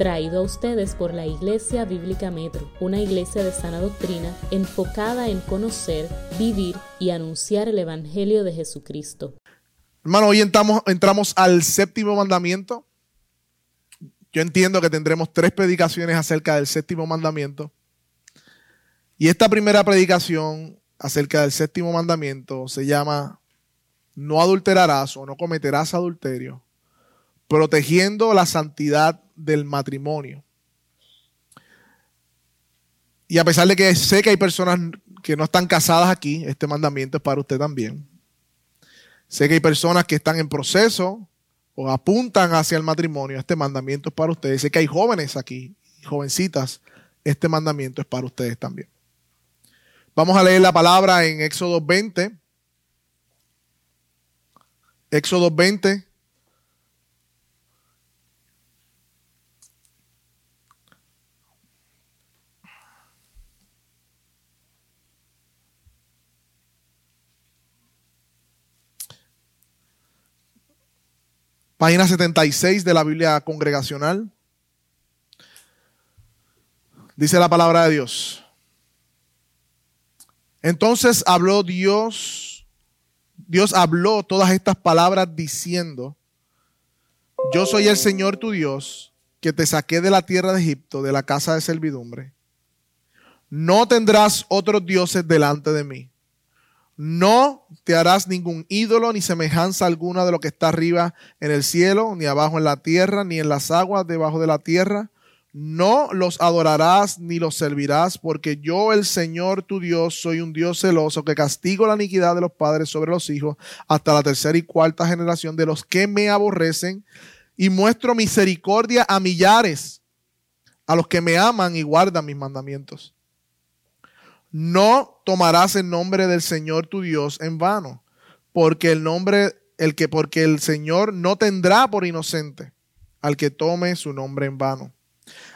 traído a ustedes por la Iglesia Bíblica Metro, una iglesia de sana doctrina enfocada en conocer, vivir y anunciar el Evangelio de Jesucristo. Hermano, hoy entramos, entramos al séptimo mandamiento. Yo entiendo que tendremos tres predicaciones acerca del séptimo mandamiento. Y esta primera predicación acerca del séptimo mandamiento se llama No adulterarás o no cometerás adulterio, protegiendo la santidad del matrimonio. Y a pesar de que sé que hay personas que no están casadas aquí, este mandamiento es para usted también. Sé que hay personas que están en proceso o apuntan hacia el matrimonio. Este mandamiento es para ustedes. Sé que hay jóvenes aquí, jovencitas. Este mandamiento es para ustedes también. Vamos a leer la palabra en Éxodo 20. Éxodo 20. Página 76 de la Biblia congregacional. Dice la palabra de Dios. Entonces habló Dios, Dios habló todas estas palabras diciendo, yo soy el Señor tu Dios, que te saqué de la tierra de Egipto, de la casa de servidumbre. No tendrás otros dioses delante de mí. No te harás ningún ídolo ni semejanza alguna de lo que está arriba en el cielo, ni abajo en la tierra, ni en las aguas debajo de la tierra. No los adorarás ni los servirás, porque yo, el Señor tu Dios, soy un Dios celoso que castigo la iniquidad de los padres sobre los hijos hasta la tercera y cuarta generación de los que me aborrecen, y muestro misericordia a millares, a los que me aman y guardan mis mandamientos. No tomarás el nombre del Señor tu Dios en vano, porque el nombre, el que, porque el Señor no tendrá por inocente al que tome su nombre en vano.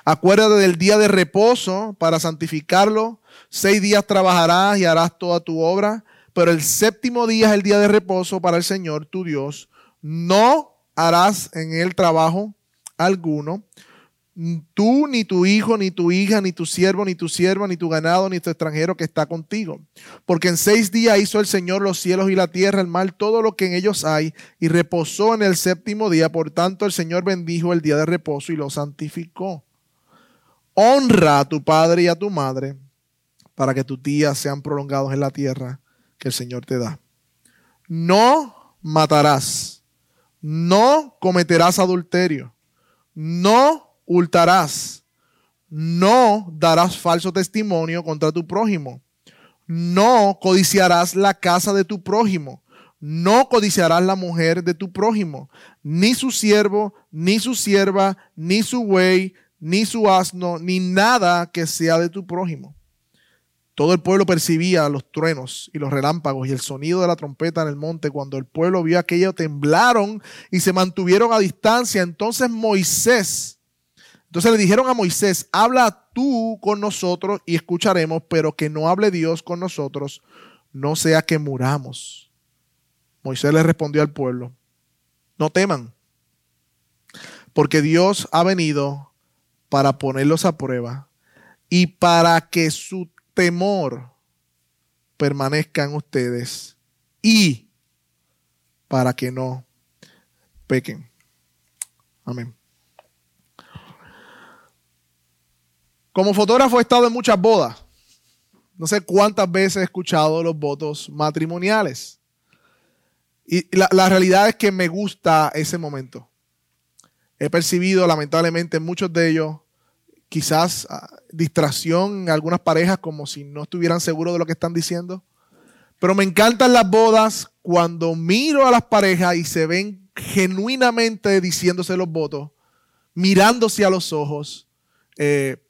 Acuérdate del día de reposo para santificarlo. Seis días trabajarás y harás toda tu obra, pero el séptimo día es el día de reposo para el Señor tu Dios. No harás en él trabajo alguno, tú, ni tu hijo, ni tu hija, ni tu siervo, ni tu sierva, ni tu ganado, ni tu extranjero que está contigo. Porque en seis días hizo el Señor los cielos y la tierra, el mar, todo lo que en ellos hay, y reposó en el séptimo día. Por tanto, el Señor bendijo el día de reposo y lo santificó. Honra a tu padre y a tu madre, para que tus días sean prolongados en la tierra que el Señor te da. No matarás, no cometerás adulterio, no hurtarás. No darás falso testimonio contra tu prójimo. No codiciarás la casa de tu prójimo. No codiciarás la mujer de tu prójimo, ni su siervo, ni su sierva, ni su buey, ni su asno, ni nada que sea de tu prójimo. Todo el pueblo percibía los truenos y los relámpagos y el sonido de la trompeta en el monte. Cuando el pueblo vio aquello, temblaron y se mantuvieron a distancia. Entonces Moisés entonces le dijeron a Moisés, habla tú con nosotros y escucharemos, pero que no hable Dios con nosotros, no sea que muramos. Moisés le respondió al pueblo, no teman, porque Dios ha venido para ponerlos a prueba y para que su temor permanezca en ustedes y para que no pequen. Amén. Como fotógrafo he estado en muchas bodas. No sé cuántas veces he escuchado los votos matrimoniales. Y la, realidad es que me gusta ese momento. He percibido lamentablemente muchos de ellos quizás ah, distracción en algunas parejas como si no estuvieran seguros de lo que están diciendo. Pero me encantan las bodas cuando miro a las parejas y se ven genuinamente diciéndose los votos, mirándose a los ojos, eh,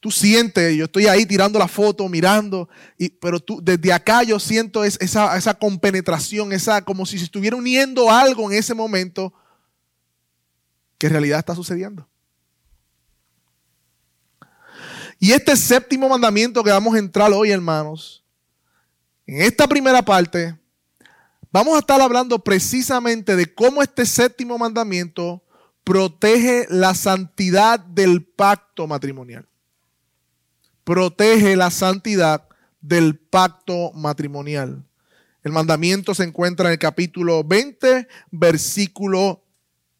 tú sientes, yo estoy ahí tirando la foto, mirando, y, pero tú, desde acá yo siento esa, esa compenetración, esa, como si se estuviera uniendo algo en ese momento que en realidad está sucediendo. Y este séptimo mandamiento que vamos a entrar hoy, hermanos, en esta primera parte, vamos a estar hablando precisamente de cómo este séptimo mandamiento protege la santidad del pacto matrimonial. Protege la santidad del pacto matrimonial. El mandamiento se encuentra en el capítulo 20, versículo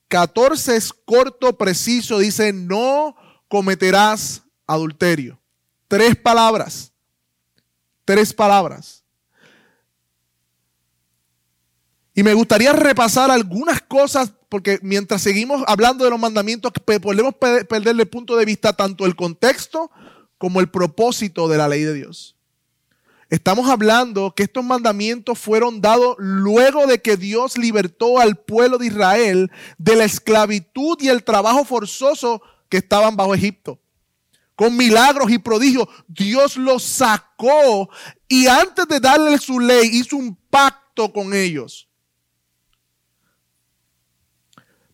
14. Es corto, preciso. Dice, no cometerás adulterio. Tres palabras. Tres palabras. Y me gustaría repasar algunas cosas, porque mientras seguimos hablando de los mandamientos, podemos perderle el punto de vista tanto el contexto como el propósito de la ley de Dios. Estamos hablando que estos mandamientos fueron dados luego de que Dios libertó al pueblo de Israel de la esclavitud y el trabajo forzoso que estaban bajo Egipto. Con milagros y prodigios, Dios los sacó y antes de darle su ley hizo un pacto con ellos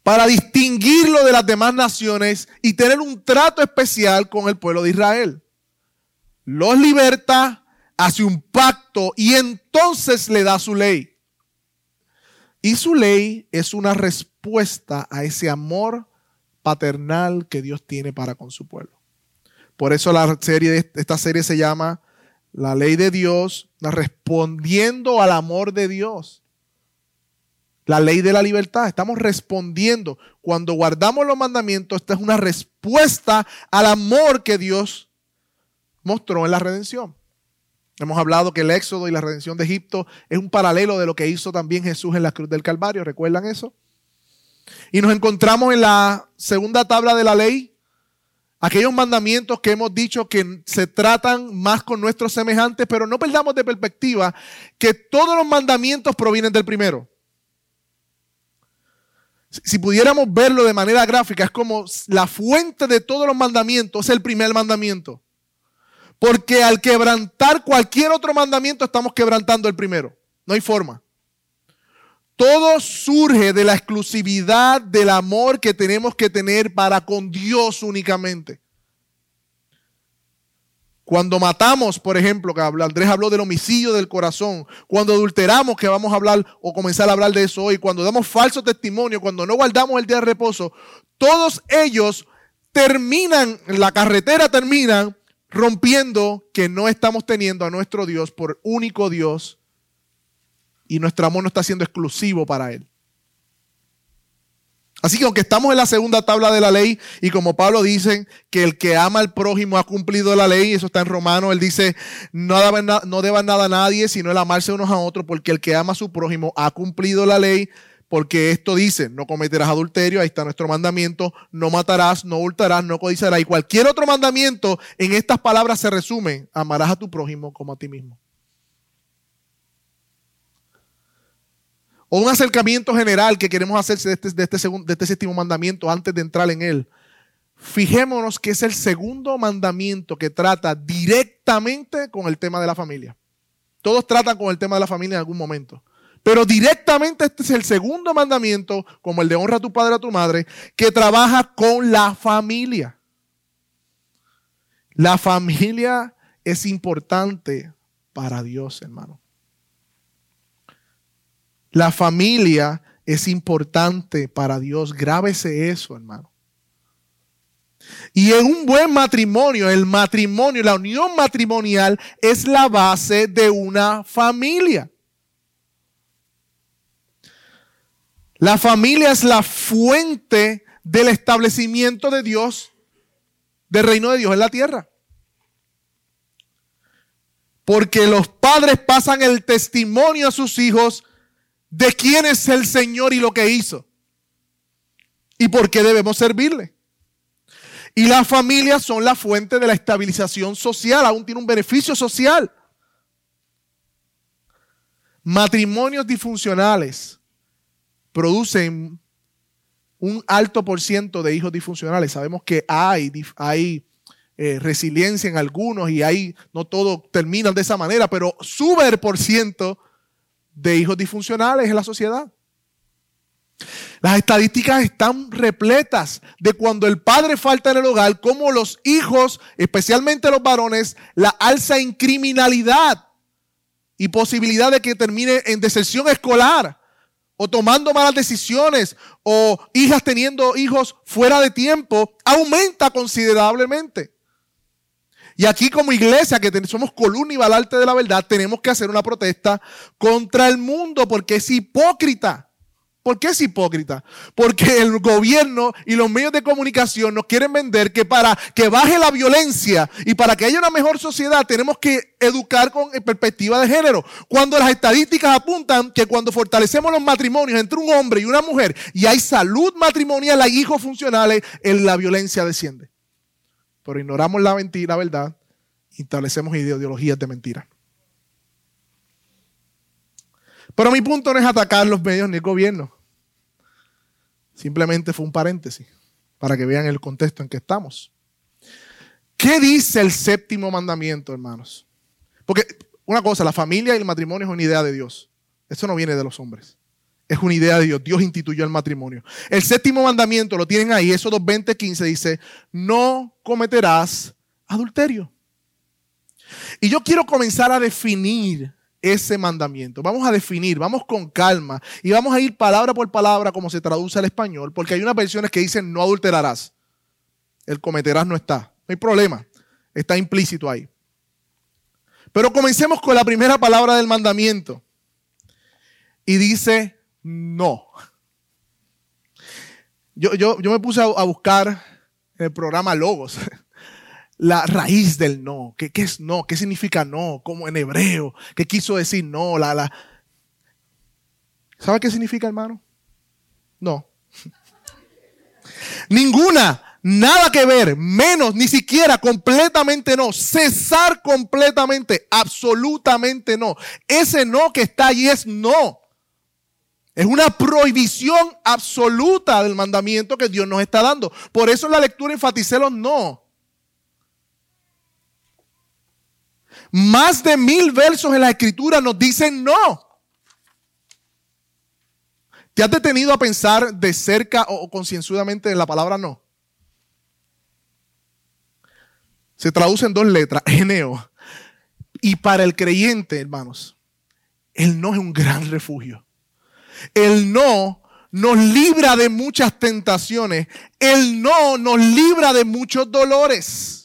para distinguirlo de las demás naciones y tener un trato especial con el pueblo de Israel. Los liberta, hace un pacto y entonces le da su ley. Y su ley es una respuesta a ese amor paternal que Dios tiene para con su pueblo. Por eso la serie, esta serie se llama La ley de Dios, respondiendo al amor de Dios la ley de la libertad. Estamos respondiendo. Cuando guardamos los mandamientos, esta es una respuesta al amor que Dios mostró en la redención. Hemos hablado que el éxodo y la redención de Egipto es un paralelo de lo que hizo también Jesús en la cruz del Calvario. ¿Recuerdan eso? Y nos encontramos en la segunda tabla de la ley, aquellos mandamientos que hemos dicho que se tratan más con nuestros semejantes, pero no perdamos de perspectiva que todos los mandamientos provienen del primero. Si pudiéramos verlo de manera gráfica, es como la fuente de todos los mandamientos, es el primer mandamiento. Porque al quebrantar cualquier otro mandamiento, estamos quebrantando el primero. No hay forma. Todo surge de la exclusividad del amor que tenemos que tener para con Dios únicamente. Cuando matamos, por ejemplo, que Andrés habló del homicidio del corazón, cuando adulteramos, que vamos a hablar o comenzar a hablar de eso hoy, cuando damos falso testimonio, cuando no guardamos el día de reposo, todos ellos terminan, la carretera terminan rompiendo que no estamos teniendo a nuestro Dios por único Dios y nuestro amor no está siendo exclusivo para Él. Así que aunque estamos en la segunda tabla de la ley y como Pablo dice que el que ama al prójimo ha cumplido la ley, eso está en Romano, él dice, no deban, no nada a nadie, sino el amarse unos a otros, porque el que ama a su prójimo ha cumplido la ley, porque esto dice, no cometerás adulterio, ahí está nuestro mandamiento, no matarás, no hurtarás, no codiciarás, y cualquier otro mandamiento en estas palabras se resume, amarás a tu prójimo como a ti mismo. O un acercamiento general que queremos hacerse de este, este, de este séptimo mandamiento antes de entrar en él, fijémonos que es el segundo mandamiento que trata directamente con el tema de la familia. Todos tratan con el tema de la familia en algún momento. Pero directamente este es el segundo mandamiento, como el de honra a tu padre y a tu madre, que trabaja con la familia. La familia es importante para Dios, hermano. La familia es importante para Dios. Grábese eso, hermano. Y en un buen matrimonio, el matrimonio, la unión matrimonial es la base de una familia. La familia es la fuente del establecimiento de Dios, del reino de Dios en la tierra. Porque los padres pasan el testimonio a sus hijos de quién es el Señor y lo que hizo. Y por qué debemos servirle. Y las familias son la fuente de la estabilización social, aún tiene un beneficio social. Matrimonios disfuncionales producen un alto por ciento de hijos disfuncionales. Sabemos que hay, hay eh, resiliencia en algunos y ahí no todo termina de esa manera, pero sube por ciento de hijos disfuncionales en la sociedad. Las estadísticas están repletas de cuando el padre falta en el hogar, como los hijos, especialmente los varones, la alza en criminalidad y posibilidad de que termine en deserción escolar o tomando malas decisiones o hijas teniendo hijos fuera de tiempo, aumenta considerablemente. Y aquí como iglesia, que somos columna y balarte de la verdad, tenemos que hacer una protesta contra el mundo porque es hipócrita. ¿Por qué es hipócrita? Porque el gobierno y los medios de comunicación nos quieren vender que para que baje la violencia y para que haya una mejor sociedad tenemos que educar con perspectiva de género. Cuando las estadísticas apuntan que cuando fortalecemos los matrimonios entre un hombre y una mujer y hay salud matrimonial, hay hijos funcionales, la violencia desciende. Pero ignoramos la verdad, establecemos ideologías de mentira. Pero mi punto no es atacar los medios ni el gobierno. Simplemente fue un paréntesis para que vean el contexto en que estamos. ¿Qué dice el séptimo mandamiento, hermanos? Porque una cosa, la familia y el matrimonio es una idea de Dios. Eso no viene de los hombres. Es una idea de Dios. Dios instituyó el matrimonio. El séptimo mandamiento, lo tienen ahí, 2, 20, 15, dice, no cometerás adulterio. Y yo quiero comenzar a definir ese mandamiento. Vamos a definir, vamos con calma y vamos a ir palabra por palabra como se traduce al español, porque hay unas versiones que dicen no adulterarás. El cometerás no está. No hay problema. Está implícito ahí. Pero comencemos con la primera palabra del mandamiento. Y dice no. Yo, yo, yo me puse a, a buscar el programa Logos la raíz del no. ¿Qué, ¿Qué, es no? ¿Qué significa no? Como en hebreo. ¿Qué quiso decir no? La, la... ¿Sabe qué significa, hermano? No. Ninguna. Nada que ver, menos, ni siquiera, completamente no. Cesar completamente, absolutamente no. Ese no que está ahí es no. Es una prohibición absoluta del mandamiento que Dios nos está dando. Por eso en la lectura enfaticé los no. Más de mil versos en la escritura nos dicen no. ¿Te has detenido a pensar de cerca o concienzudamente en la palabra no? Se traduce en dos letras, eneo. Y para el creyente, hermanos, el no es un gran refugio. El no nos libra de muchas tentaciones. El no nos libra de muchos dolores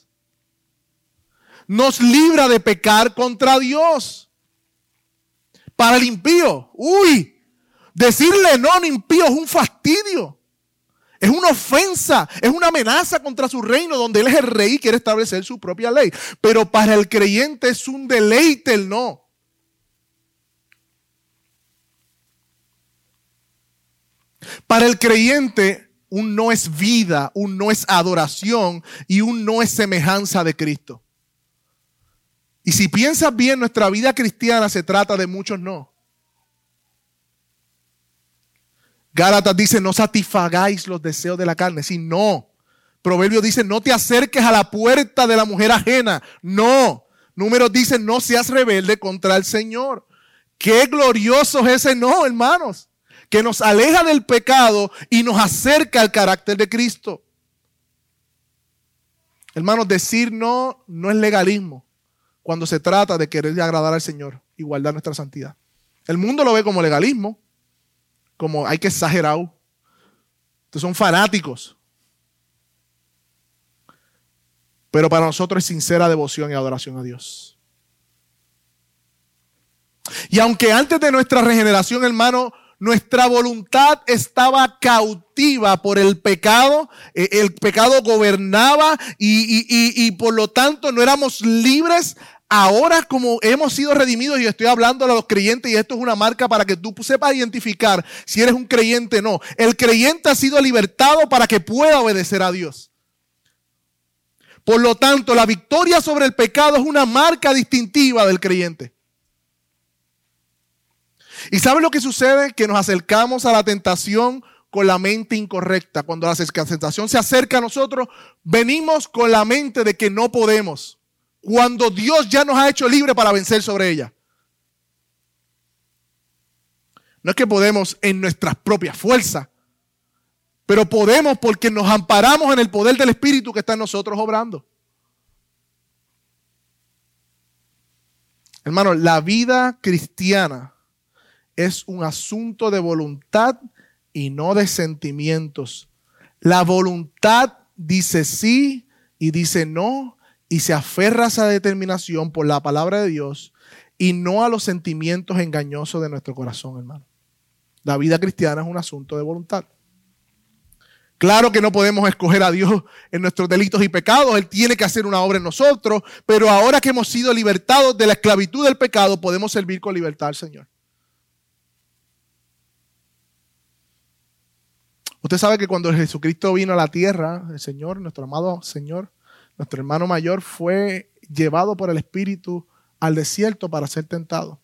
nos libra de pecar contra Dios. Para el impío, uy, decirle no a un impío es un fastidio. Es una ofensa, es una amenaza contra su reino donde Él es el rey y quiere establecer su propia ley. Pero para el creyente es un deleite el no. Para el creyente un no es vida, un no es adoración y un no es semejanza de Cristo. Y si piensas bien, nuestra vida cristiana se trata de muchos no. Gálatas dice, no satisfagáis los deseos de la carne. Si no. Proverbios dice, no te acerques a la puerta de la mujer ajena. No. Números dice, no seas rebelde contra el Señor. Qué glorioso es ese no, hermanos. Que nos aleja del pecado y nos acerca al carácter de Cristo. Hermanos, decir no no es legalismo cuando se trata de querer agradar al Señor y guardar nuestra santidad. El mundo lo ve como legalismo, como hay que exagerar. Estos son fanáticos. Pero para nosotros es sincera devoción y adoración a Dios. Y aunque antes de nuestra regeneración, hermano, nuestra voluntad estaba cautiva por el pecado, eh, el pecado gobernaba y, y, por lo tanto no éramos libres Ahora como hemos sido redimidos y estoy hablando a los creyentes y esto es una marca para que tú sepas identificar si eres un creyente o no. El creyente ha sido libertado para que pueda obedecer a Dios. Por lo tanto, la victoria sobre el pecado es una marca distintiva del creyente. ¿Y sabes lo que sucede? Que nos acercamos a la tentación con la mente incorrecta. Cuando la tentación se acerca a nosotros, venimos con la mente de que no podemos cuando Dios ya nos ha hecho libre para vencer sobre ella. No es que podemos en nuestras propias fuerzas, pero podemos porque nos amparamos en el poder del Espíritu que está en nosotros obrando. Hermano, la vida cristiana es un asunto de voluntad y no de sentimientos. La voluntad dice sí y dice no y se aferra a esa determinación por la palabra de Dios y no a los sentimientos engañosos de nuestro corazón, hermano. La vida cristiana es un asunto de voluntad. Claro que no podemos escoger a Dios en nuestros delitos y pecados, Él tiene que hacer una obra en nosotros, pero ahora que hemos sido libertados de la esclavitud del pecado, podemos servir con libertad al Señor. Usted sabe que cuando Jesucristo vino a la tierra, el Señor, nuestro amado Señor, nuestro hermano mayor, fue llevado por el Espíritu al desierto para ser tentado.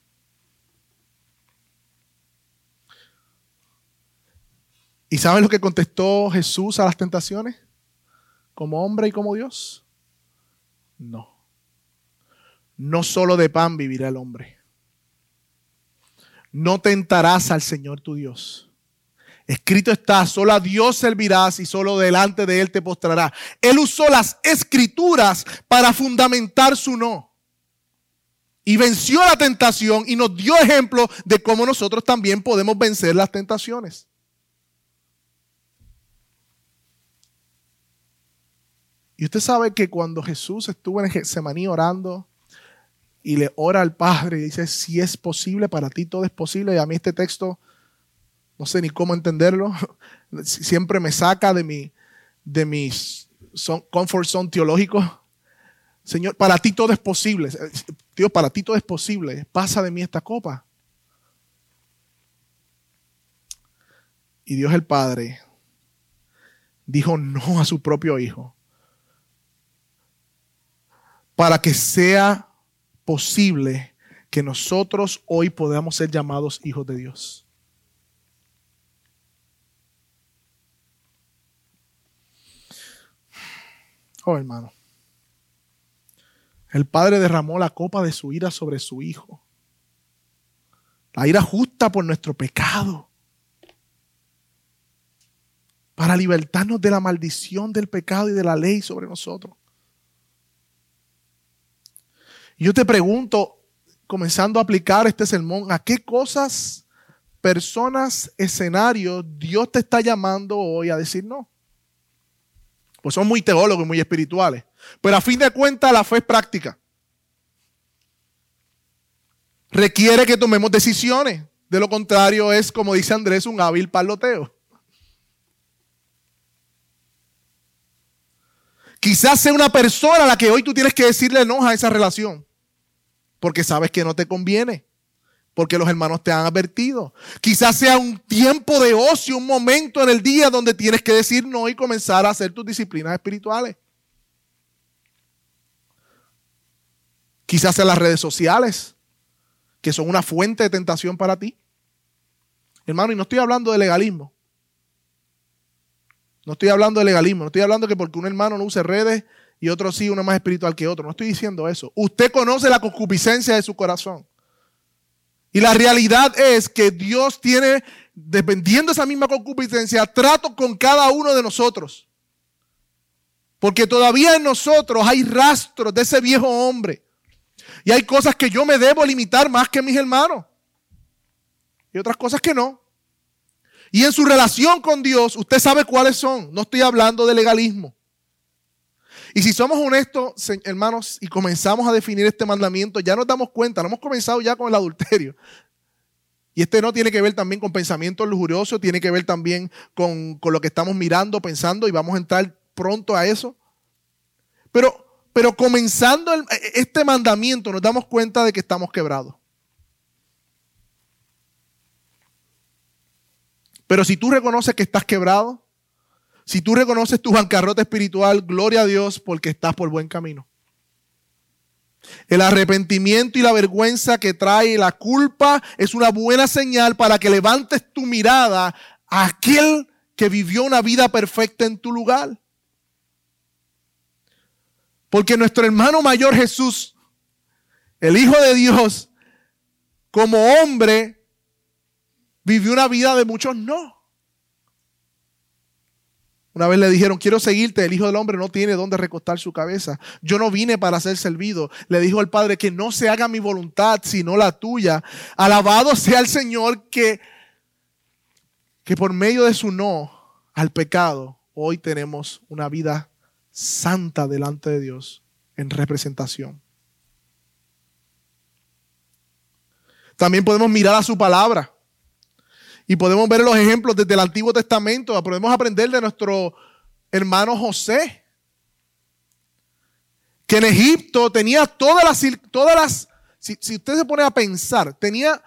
¿Y saben lo que contestó Jesús a las tentaciones? ¿Como hombre y como Dios? No. No solo de pan vivirá el hombre. No tentarás al Señor tu Dios Escrito está, solo a Dios servirás y solo delante de Él te postrarás. Él usó las escrituras para fundamentar su no. Y venció la tentación y nos dio ejemplo de cómo nosotros también podemos vencer las tentaciones. Y usted sabe que cuando Jesús estuvo en Getsemaní orando y le ora al Padre y dice, si es posible, para ti todo es posible. Y a mí este texto no sé ni cómo entenderlo, siempre me saca de mi de mis comfort zone teológico. Señor, para ti todo es posible. Dios, para ti todo es posible. Pasa de mí esta copa. Y Dios el Padre dijo no a su propio Hijo. Para que sea posible que nosotros hoy podamos ser llamados hijos de Dios. Oh, hermano. El Padre derramó la copa de su ira sobre su Hijo. La ira justa por nuestro pecado. Para libertarnos de la maldición del pecado y de la ley sobre nosotros. Yo te pregunto, comenzando a aplicar este sermón, ¿a qué cosas, personas, escenarios Dios te está llamando hoy a decir no? Pues son muy teólogos y muy espirituales. Pero a fin de cuentas la fe es práctica. Requiere que tomemos decisiones. De lo contrario es, como dice Andrés, un hábil paloteo. Quizás sea una persona a la que hoy tú tienes que decirle no a esa relación. Porque sabes que no te conviene porque los hermanos te han advertido. Quizás sea un tiempo de ocio, un momento en el día donde tienes que decir no y comenzar a hacer tus disciplinas espirituales. Quizás sean las redes sociales, que son una fuente de tentación para ti. Hermano, y no estoy hablando de legalismo. No estoy hablando de legalismo. No estoy hablando que porque un hermano no use redes y otro sí, uno más espiritual que otro. No estoy diciendo eso. Usted conoce la concupiscencia de su corazón. Y la realidad es que Dios tiene, dependiendo de esa misma concupiscencia, trato con cada uno de nosotros. Porque todavía en nosotros hay rastros de ese viejo hombre. Y hay cosas que yo me debo limitar más que mis hermanos. Y otras cosas que no. Y en su relación con Dios, usted sabe cuáles son. No estoy hablando de legalismo. Y si somos honestos, hermanos, y comenzamos a definir este mandamiento, ya nos damos cuenta, no hemos comenzado ya con el adulterio. Y este no tiene que ver también con pensamientos lujuriosos, tiene que ver también con, lo que estamos mirando, pensando, y vamos a entrar pronto a eso. Pero, pero comenzando este mandamiento, nos damos cuenta de que estamos quebrados. Pero si tú reconoces que estás quebrado, si tú reconoces tu bancarrota espiritual, gloria a Dios porque estás por buen camino. El arrepentimiento y la vergüenza que trae la culpa es una buena señal para que levantes tu mirada a aquel que vivió una vida perfecta en tu lugar. Porque nuestro hermano mayor Jesús, el Hijo de Dios, como hombre, vivió una vida de muchos no. Una vez le dijeron, quiero seguirte, el Hijo del Hombre no tiene dónde recostar su cabeza. Yo no vine para ser servido. Le dijo el Padre, que no se haga mi voluntad, sino la tuya. Alabado sea el Señor que, que por medio de su no al pecado, hoy tenemos una vida santa delante de Dios en representación. También podemos mirar a su palabra. Y podemos ver los ejemplos desde el Antiguo Testamento. Podemos aprender de nuestro hermano José. Que en Egipto tenía todas las, todas las si, usted se pone a pensar, tenía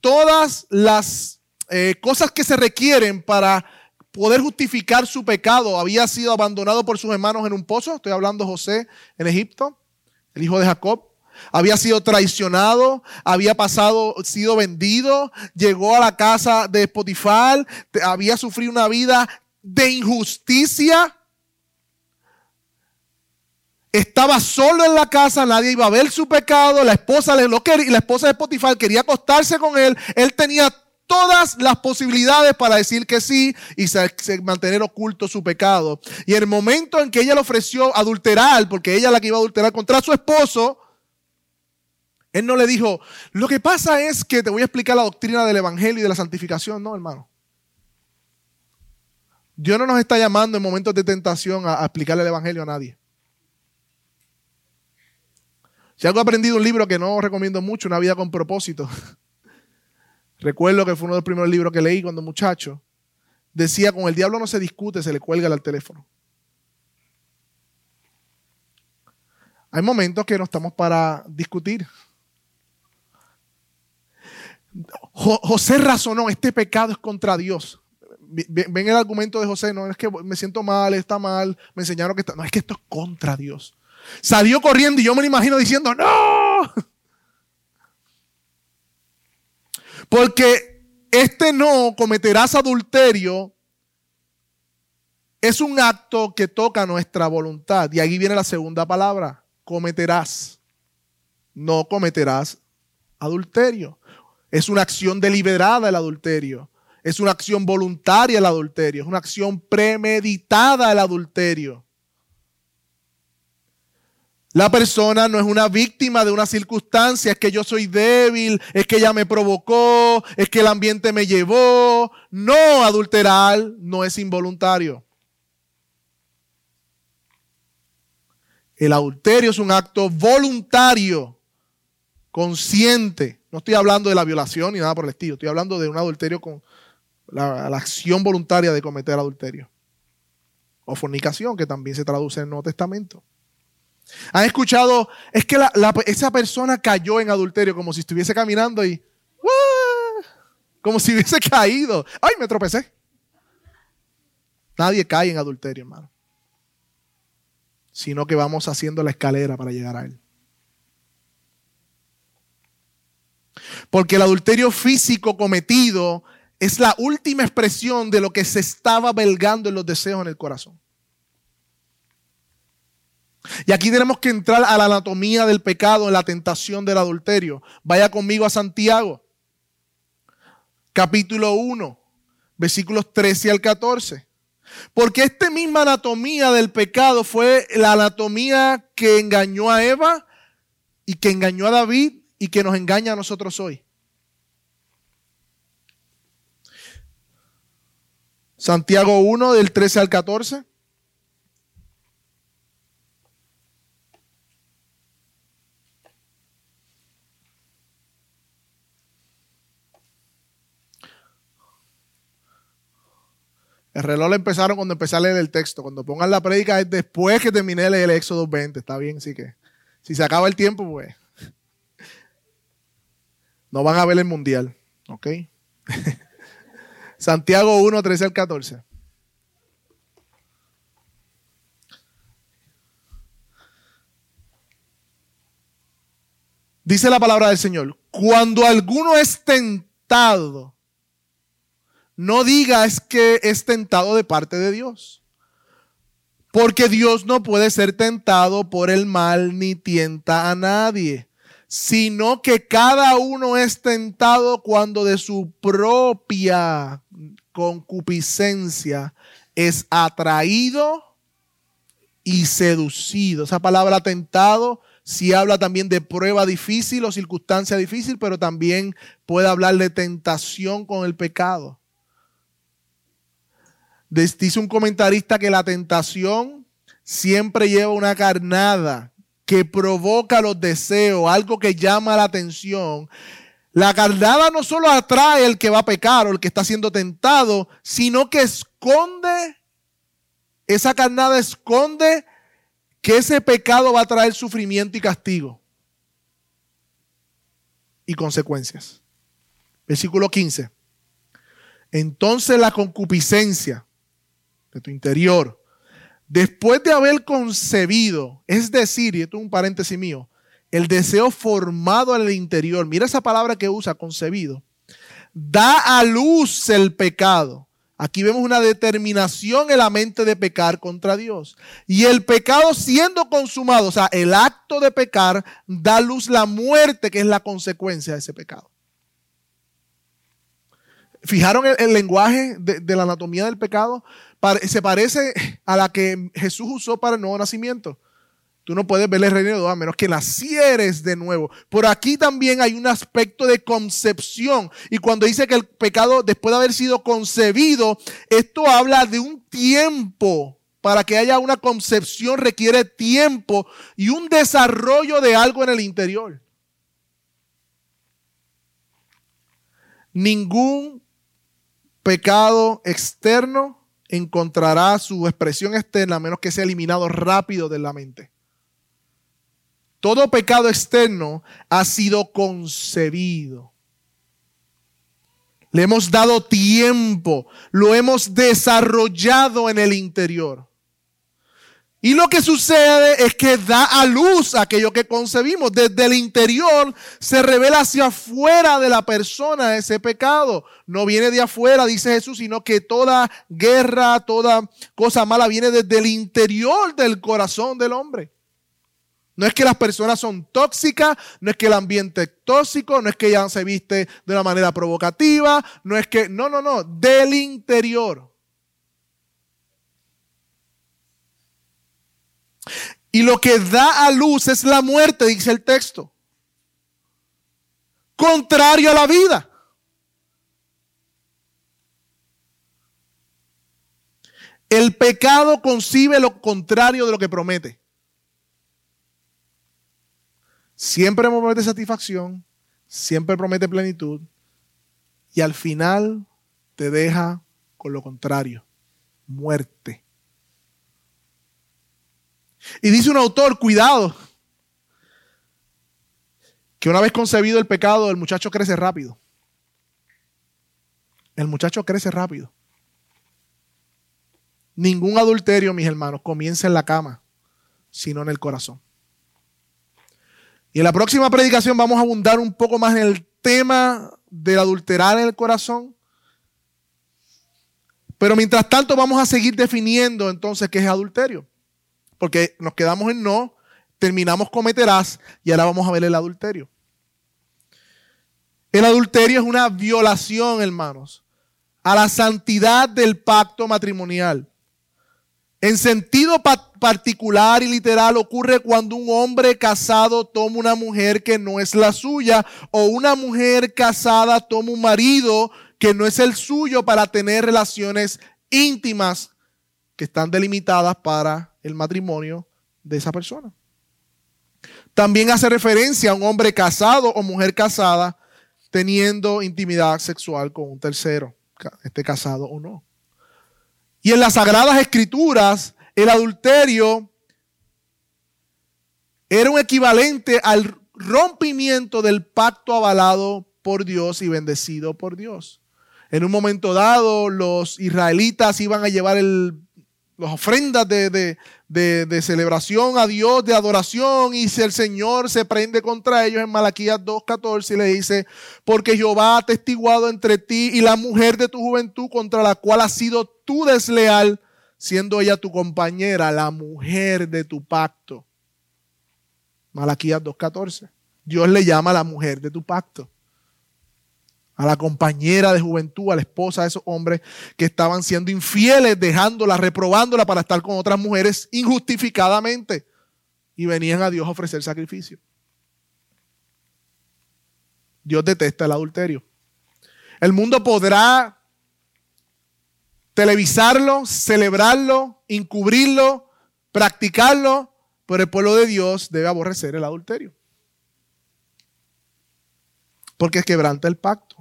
todas las eh, cosas que se requieren para poder justificar su pecado. Había sido abandonado por sus hermanos en un pozo. Estoy hablando José en Egipto, el hijo de Jacob había sido traicionado, había pasado, sido vendido, llegó a la casa de Spotify, había sufrido una vida de injusticia. Estaba solo en la casa, nadie iba a ver su pecado, la esposa, lo quería, la esposa de Spotify quería acostarse con él, él tenía todas las posibilidades para decir que sí y mantener oculto su pecado. Y el momento en que ella le ofreció adulterar, porque ella la que iba a adulterar contra su esposo, él no le dijo, lo que pasa es que te voy a explicar la doctrina del Evangelio y de la santificación. No, hermano. Dios no nos está llamando en momentos de tentación a, explicarle el Evangelio a nadie. Si algo he aprendido un libro que no recomiendo mucho, Una vida con propósito. Recuerdo que fue uno de los primeros libros que leí cuando muchacho. Decía, con el diablo no se discute, se le cuelga al teléfono. Hay momentos que no estamos para discutir. José razonó, este pecado es contra Dios. Ven el argumento de José, no es que me siento mal, está mal, me enseñaron que está, no es que esto es contra Dios. Salió corriendo y yo me lo imagino diciendo, no. Porque este no cometerás adulterio es un acto que toca nuestra voluntad. Y ahí viene la segunda palabra, cometerás. No cometerás adulterio. Es una acción deliberada el adulterio. Es una acción voluntaria el adulterio. Es una acción premeditada el adulterio. La persona no es una víctima de una circunstancia, es que yo soy débil, es que ella me provocó, es que el ambiente me llevó. No, adulterar no es involuntario. El adulterio es un acto voluntario, consciente. No estoy hablando de la violación ni nada por el estilo. Estoy hablando de un adulterio con la, acción voluntaria de cometer adulterio. O fornicación, que también se traduce en el Nuevo Testamento. ¿Han escuchado? Es que esa persona cayó en adulterio como si estuviese caminando y... Como si hubiese caído. ¡Ay, me tropecé! Nadie cae en adulterio, hermano. Sino que vamos haciendo la escalera para llegar a él. Porque el adulterio físico cometido es la última expresión de lo que se estaba belgando en los deseos en el corazón. Y aquí tenemos que entrar a la anatomía del pecado en la tentación del adulterio. Vaya conmigo a Santiago, capítulo 1, versículos 13 al 14. Porque esta misma anatomía del pecado fue la anatomía que engañó a Eva y que engañó a David y que nos engaña a nosotros hoy. Santiago 1 del 13 al 14. El reloj le empezaron cuando empecé a leer el texto. Cuando pongan la prédica es después que terminé de leer el Éxodo 20. Está bien, así que si se acaba el tiempo, pues no van a ver el mundial. ¿Ok? Santiago 1, 13 al 14. Dice la palabra del Señor, cuando alguno es tentado, no diga es que es tentado de parte de Dios. Porque Dios no puede ser tentado por el mal ni tienta a nadie sino que cada uno es tentado cuando de su propia concupiscencia es atraído y seducido. Esa palabra tentado sí habla también de prueba difícil o circunstancia difícil, pero también puede hablar de tentación con el pecado. Dice un comentarista que la tentación siempre lleva una carnada que provoca los deseos, algo que llama la atención. La carnada no solo atrae al que va a pecar o el que está siendo tentado, sino que esconde, esa carnada esconde que ese pecado va a traer sufrimiento y castigo y consecuencias. Versículo 15. Entonces la concupiscencia de tu interior, después de haber concebido, es decir, y esto es un paréntesis mío, el deseo formado en el interior, mira esa palabra que usa, concebido, da a luz el pecado. Aquí vemos una determinación en la mente de pecar contra Dios. Y el pecado siendo consumado, o sea, el acto de pecar, da luz la muerte, que es la consecuencia de ese pecado. ¿Fijaron el, lenguaje de, la anatomía del pecado? Se parece a la que Jesús usó para el nuevo nacimiento. Tú no puedes ver el reino de Dios a menos que nacieres de nuevo. Por aquí también hay un aspecto de concepción. Y cuando dice que el pecado, después de haber sido concebido, esto habla de un tiempo. Para que haya una concepción requiere tiempo y un desarrollo de algo en el interior. Ningún pecado externo encontrará su expresión externa a menos que sea eliminado rápido de la mente. Todo pecado externo ha sido concebido. Le hemos dado tiempo, lo hemos desarrollado en el interior. Y lo que sucede es que da a luz aquello que concebimos. Desde el interior se revela hacia afuera de la persona ese pecado. No viene de afuera, dice Jesús, sino que toda guerra, toda cosa mala viene desde el interior del corazón del hombre. No es que las personas son tóxicas, no es que el ambiente es tóxico, no es que ella se viste de una manera provocativa, no es que, no, no, no, del interior. Y lo que da a luz es la muerte, dice el texto. Contrario a la vida. El pecado concibe lo contrario de lo que promete. Siempre promete satisfacción, siempre promete plenitud y al final te deja con lo contrario, muerte. Y dice un autor, cuidado, que una vez concebido el pecado, el muchacho crece rápido. El muchacho crece rápido. Ningún adulterio, mis hermanos, comienza en la cama, sino en el corazón. Y en la próxima predicación vamos a abundar un poco más en el tema del adulterar en el corazón. Pero mientras tanto vamos a seguir definiendo entonces qué es adulterio. Porque nos quedamos en no, terminamos cometerás y ahora vamos a ver el adulterio. El adulterio es una violación, hermanos, a la santidad del pacto matrimonial. En sentido particular y literal ocurre cuando un hombre casado toma una mujer que no es la suya o una mujer casada toma un marido que no es el suyo para tener relaciones íntimas que están delimitadas para el matrimonio de esa persona. También hace referencia a un hombre casado o mujer casada teniendo intimidad sexual con un tercero, esté casado o no. Y en las sagradas escrituras, el adulterio era un equivalente al rompimiento del pacto avalado por Dios y bendecido por Dios. En un momento dado, los israelitas iban a llevar el las ofrendas de, celebración a Dios, de adoración, y si el Señor se prende contra ellos en Malaquías 2.14 y le dice, porque Jehová ha testiguado entre ti y la mujer de tu juventud contra la cual has sido tú desleal, siendo ella tu compañera, la mujer de tu pacto. Malaquías 2.14. Dios le llama a la mujer de tu pacto. A la compañera de juventud, a la esposa de esos hombres que estaban siendo infieles, dejándola, reprobándola para estar con otras mujeres injustificadamente. Y venían a Dios a ofrecer sacrificio. Dios detesta el adulterio. El mundo podrá televisarlo, celebrarlo, encubrirlo, practicarlo, pero el pueblo de Dios debe aborrecer el adulterio. Porque quebranta el pacto.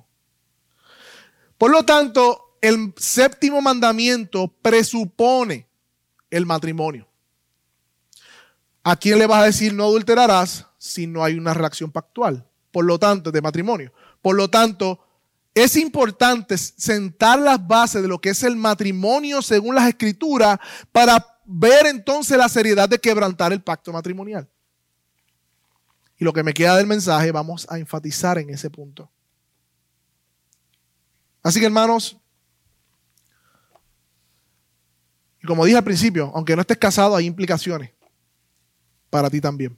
Por lo tanto, el séptimo mandamiento presupone el matrimonio. ¿A quién le vas a decir no adulterarás si no hay una reacción pactual? Por lo tanto, de matrimonio. Por lo tanto, es importante sentar las bases de lo que es el matrimonio según las escrituras para ver entonces la seriedad de quebrantar el pacto matrimonial. Y lo que me queda del mensaje, vamos a enfatizar en ese punto. Así que hermanos, como dije al principio, aunque no estés casado, hay implicaciones para ti también.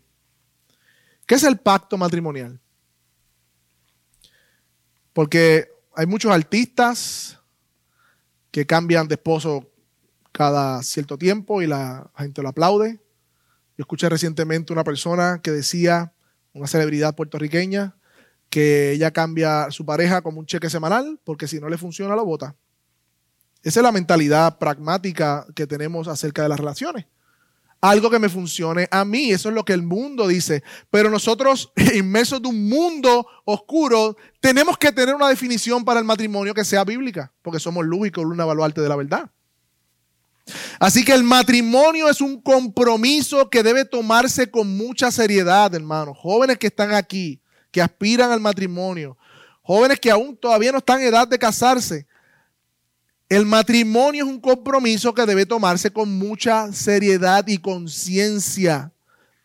¿Qué es el pacto matrimonial? Porque hay muchos artistas que cambian de esposo cada cierto tiempo y la gente lo aplaude. Yo escuché recientemente una persona que decía, una celebridad puertorriqueña, que ella cambia su pareja como un cheque semanal porque si no le funciona lo vota. Esa es la mentalidad pragmática que tenemos acerca de las relaciones algo que me funcione a mí. Eso es lo que el mundo dice. Pero nosotros, inmersos de un mundo oscuro, tenemos que tener una definición para el matrimonio que sea bíblica, porque somos luz y columna baluarte de la verdad. Así que el matrimonio es un compromiso que debe tomarse con mucha seriedad, hermanos. Jóvenes que están aquí, que aspiran al matrimonio, jóvenes que aún todavía no están en edad de casarse, el matrimonio es un compromiso que debe tomarse con mucha seriedad y conciencia,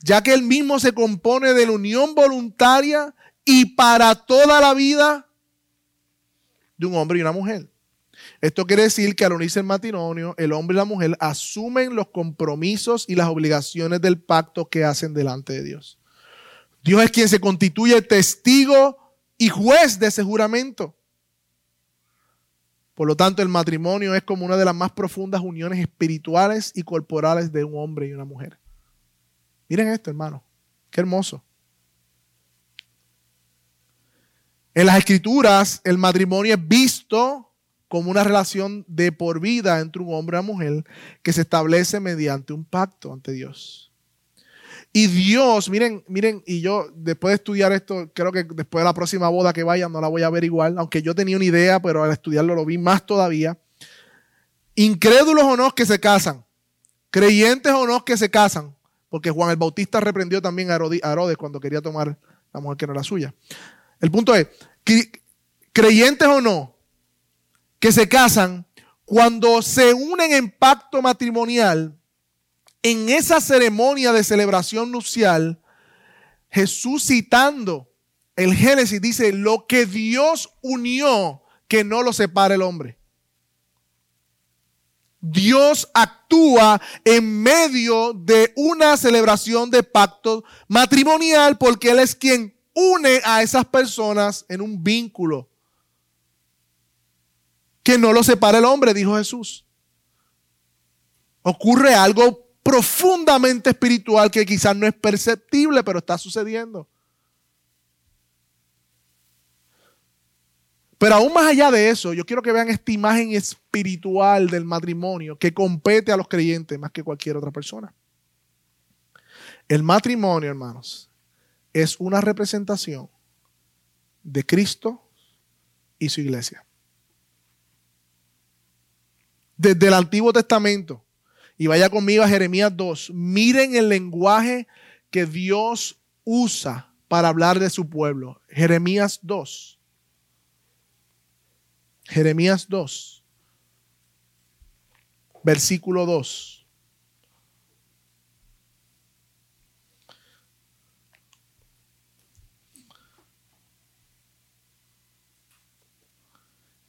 ya que el mismo se compone de la unión voluntaria y para toda la vida de un hombre y una mujer. Esto quiere decir que al unirse el matrimonio, el hombre y la mujer asumen los compromisos y las obligaciones del pacto que hacen delante de Dios. Dios es quien se constituye testigo y juez de ese juramento. Por lo tanto, el matrimonio es como una de las más profundas uniones espirituales y corporales de un hombre y una mujer. Miren esto, hermano. Qué hermoso. En las escrituras, el matrimonio es visto como una relación de por vida entre un hombre y una mujer que se establece mediante un pacto ante Dios. Y Dios, miren, miren, y yo después de estudiar esto, creo que después de la próxima boda que vaya no la voy a ver igual, aunque yo tenía una idea, pero al estudiarlo lo vi más todavía. Incrédulos o no que se casan, creyentes o no que se casan, porque Juan el Bautista reprendió también a Herodes cuando quería tomar la mujer que no era suya. El punto es, creyentes o no que se casan, cuando se unen en pacto matrimonial, en esa ceremonia de celebración nupcial, Jesús citando el Génesis dice, lo que Dios unió, que no lo separe el hombre. Dios actúa en medio de una celebración de pacto matrimonial porque Él es quien une a esas personas en un vínculo. Que no lo separe el hombre, dijo Jesús. Ocurre algo profundamente espiritual que quizás no es perceptible, pero está sucediendo. Pero aún más allá de eso, yo quiero que vean esta imagen espiritual del matrimonio que compete a los creyentes más que cualquier otra persona. El matrimonio, hermanos, es una representación de Cristo y su iglesia. Desde el Antiguo Testamento, y vaya conmigo a Jeremías 2. Miren el lenguaje que Dios usa para hablar de su pueblo. Jeremías 2. Jeremías 2. Versículo 2.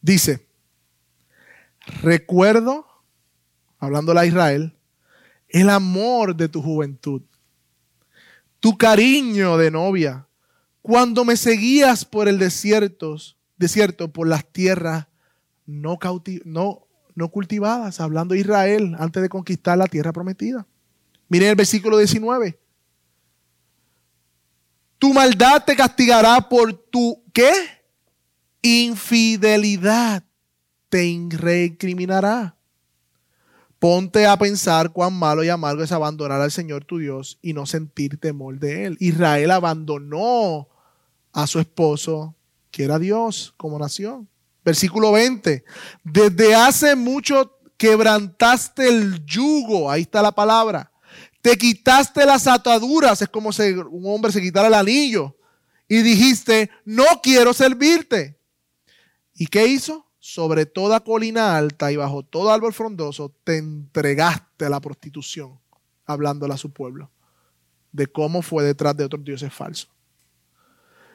Dice, recuerdo hablando a Israel, el amor de tu juventud, tu cariño de novia, cuando me seguías por el desierto desierto por las tierras no, no, no cultivadas, hablando Israel antes de conquistar la tierra prometida. Miren el versículo 19. Tu maldad te castigará por tu ¿qué? Infidelidad te recriminará. Ponte a pensar cuán malo y amargo es abandonar al Señor tu Dios y no sentir temor de Él. Israel abandonó a su esposo, que era Dios, como nación. Versículo 20. Desde hace mucho quebrantaste el yugo, ahí está la palabra. Te quitaste las ataduras, es como si un hombre se quitara el anillo. Y dijiste, no quiero servirte. ¿Y qué hizo? Sobre toda colina alta y bajo todo árbol frondoso, te entregaste a la prostitución, hablándole a su pueblo, de cómo fue detrás de otros dioses falsos.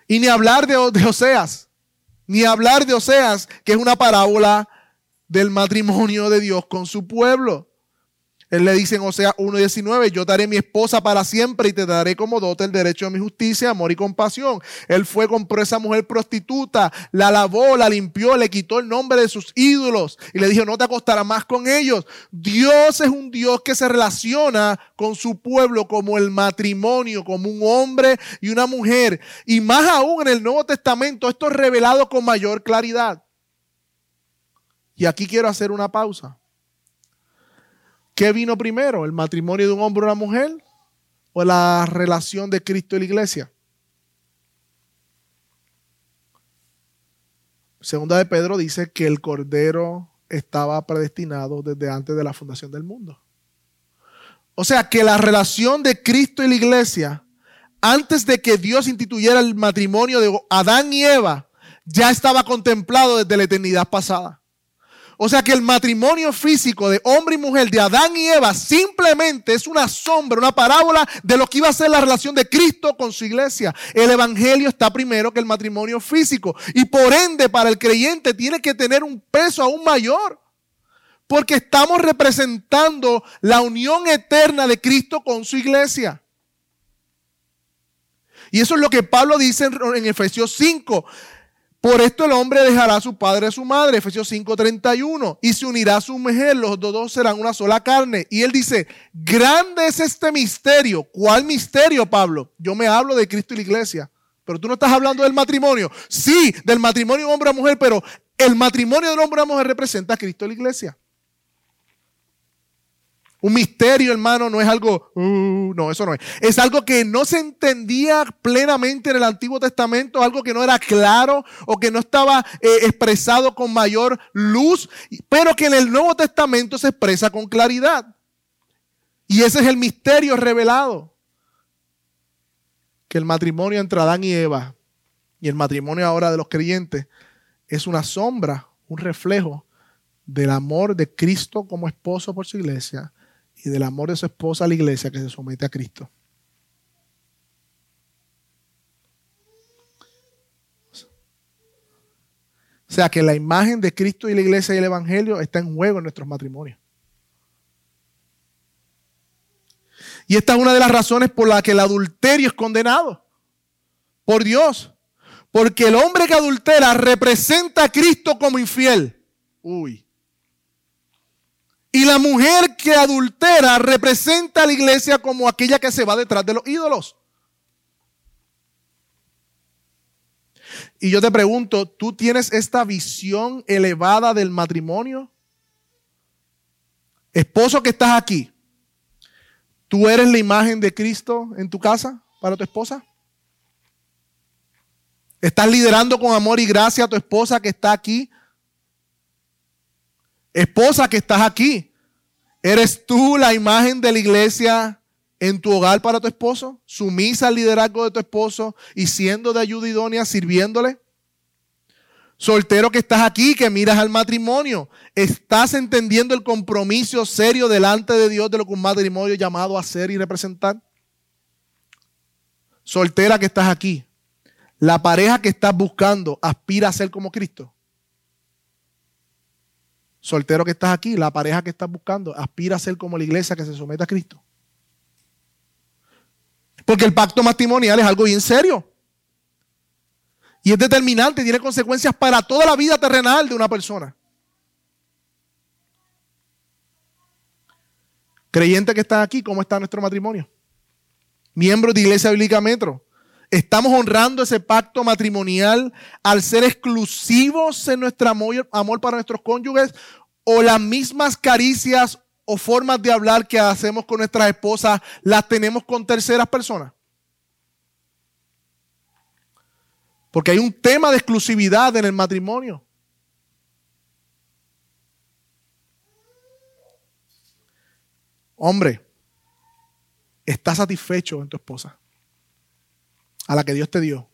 Y ni hablar de, de Oseas, ni hablar de Oseas, que es una parábola del matrimonio de Dios con su pueblo. Él le dice en Osea 1.19, yo daré mi esposa para siempre y te daré como dote el derecho a mi justicia, amor y compasión. Él fue, compró esa mujer prostituta, la lavó, la limpió, le quitó el nombre de sus ídolos y le dijo, no te acostarás más con ellos. Dios es un Dios que se relaciona con su pueblo como el matrimonio, como un hombre y una mujer. Y más aún en el Nuevo Testamento, esto es revelado con mayor claridad. Y aquí quiero hacer una pausa. ¿Qué vino primero? ¿El matrimonio de un hombre y una mujer? ¿O la relación de Cristo y la iglesia? Segunda de Pedro dice que el Cordero estaba predestinado desde antes de la fundación del mundo. O sea que la relación de Cristo y la iglesia, antes de que Dios instituyera el matrimonio de Adán y Eva, ya estaba contemplado desde la eternidad pasada. O sea que el matrimonio físico de hombre y mujer, de Adán y Eva, simplemente es una sombra, una parábola de lo que iba a ser la relación de Cristo con su iglesia. El Evangelio está primero que el matrimonio físico. Y por ende, para el creyente tiene que tener un peso aún mayor. Porque estamos representando la unión eterna de Cristo con su iglesia. Y eso es lo que Pablo dice en, Efesios 5. Por esto el hombre dejará a su padre y a su madre, Efesios 5:31, y se unirá a su mujer, los dos serán una sola carne. Y él dice, grande es este misterio. ¿Cuál misterio, Pablo? Yo me hablo de Cristo y la iglesia, pero tú no estás hablando del matrimonio. Sí, del matrimonio hombre a mujer, pero el matrimonio del hombre a mujer representa a Cristo y la iglesia. Un misterio, hermano, no es algo, uh, no, eso no es. Es algo que no se entendía plenamente en el Antiguo Testamento, algo que no era claro o que no estaba eh, expresado con mayor luz, pero que en el Nuevo Testamento se expresa con claridad. Y ese es el misterio revelado. Que el matrimonio entre Adán y Eva y el matrimonio ahora de los creyentes es una sombra, un reflejo del amor de Cristo como esposo por su iglesia y del amor de su esposa a la iglesia que se somete a Cristo. O sea que la imagen de Cristo y la iglesia y el Evangelio está en juego en nuestros matrimonios. Y esta es una de las razones por las que el adulterio es condenado por Dios. Porque el hombre que adultera representa a Cristo como infiel. Uy. Y la mujer que adultera representa a la iglesia como aquella que se va detrás de los ídolos. Y yo te pregunto, ¿tú tienes esta visión elevada del matrimonio? Esposo que estás aquí, ¿tú eres la imagen de Cristo en tu casa para tu esposa? ¿Estás liderando con amor y gracia a tu esposa que está aquí Esposa que estás aquí, ¿eres tú la imagen de la iglesia en tu hogar para tu esposo? ¿Sumisa al liderazgo de tu esposo y siendo de ayuda idónea, sirviéndole? Soltero que estás aquí, que miras al matrimonio, ¿estás entendiendo el compromiso serio delante de Dios de lo que un matrimonio llamado a ser y representar? Soltera que estás aquí, la pareja que estás buscando aspira a ser como Cristo soltero que estás aquí, la pareja que estás buscando, aspira a ser como la iglesia que se somete a Cristo. Porque el pacto matrimonial es algo bien serio. Y es determinante, tiene consecuencias para toda la vida terrenal de una persona. Creyente que están aquí, ¿cómo está nuestro matrimonio? Miembros de Iglesia Bíblica Metro. ¿Estamos honrando ese pacto matrimonial al ser exclusivos en nuestro amor, para nuestros cónyuges? ¿O las mismas caricias o formas de hablar que hacemos con nuestras esposas las tenemos con terceras personas? Porque hay un tema de exclusividad en el matrimonio. Hombre, ¿estás satisfecho en tu esposa? A la que Dios te dio.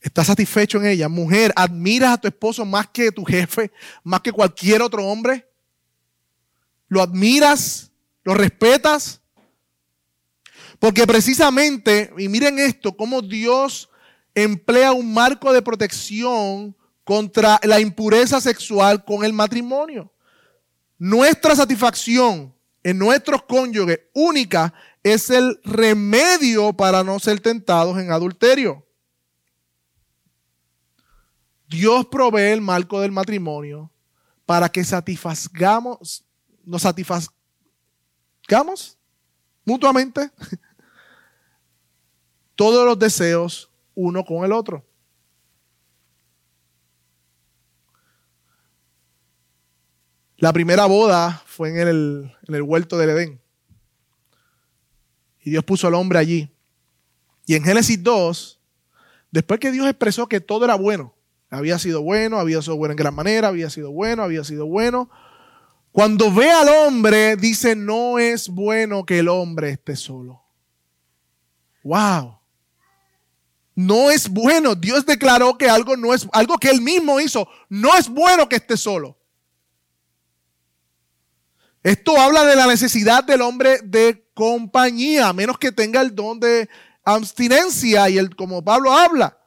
¿Estás satisfecho en ella? Mujer, ¿admiras a tu esposo más que tu jefe, más que cualquier otro hombre? ¿Lo admiras? ¿Lo respetas? Porque precisamente, y miren esto, cómo Dios emplea un marco de protección contra la impureza sexual con el matrimonio. Nuestra satisfacción en nuestros cónyuges única es el remedio para no ser tentados en adulterio. Dios provee el marco del matrimonio para que satisfagamos, nos satisfagamos mutuamente todos los deseos uno con el otro. La primera boda fue en el, en huerto del Edén. Y Dios puso al hombre allí. Y en Génesis 2, después que Dios expresó que todo era bueno, había sido bueno, había sido bueno en gran manera, había sido bueno, había sido bueno. Cuando ve al hombre, dice, no es bueno que el hombre esté solo. Wow. No es bueno. Dios declaró que algo no es, algo que él mismo hizo, no es bueno que esté solo. Esto habla de la necesidad del hombre de compañía, a menos que tenga el don de abstinencia y el, como Pablo habla.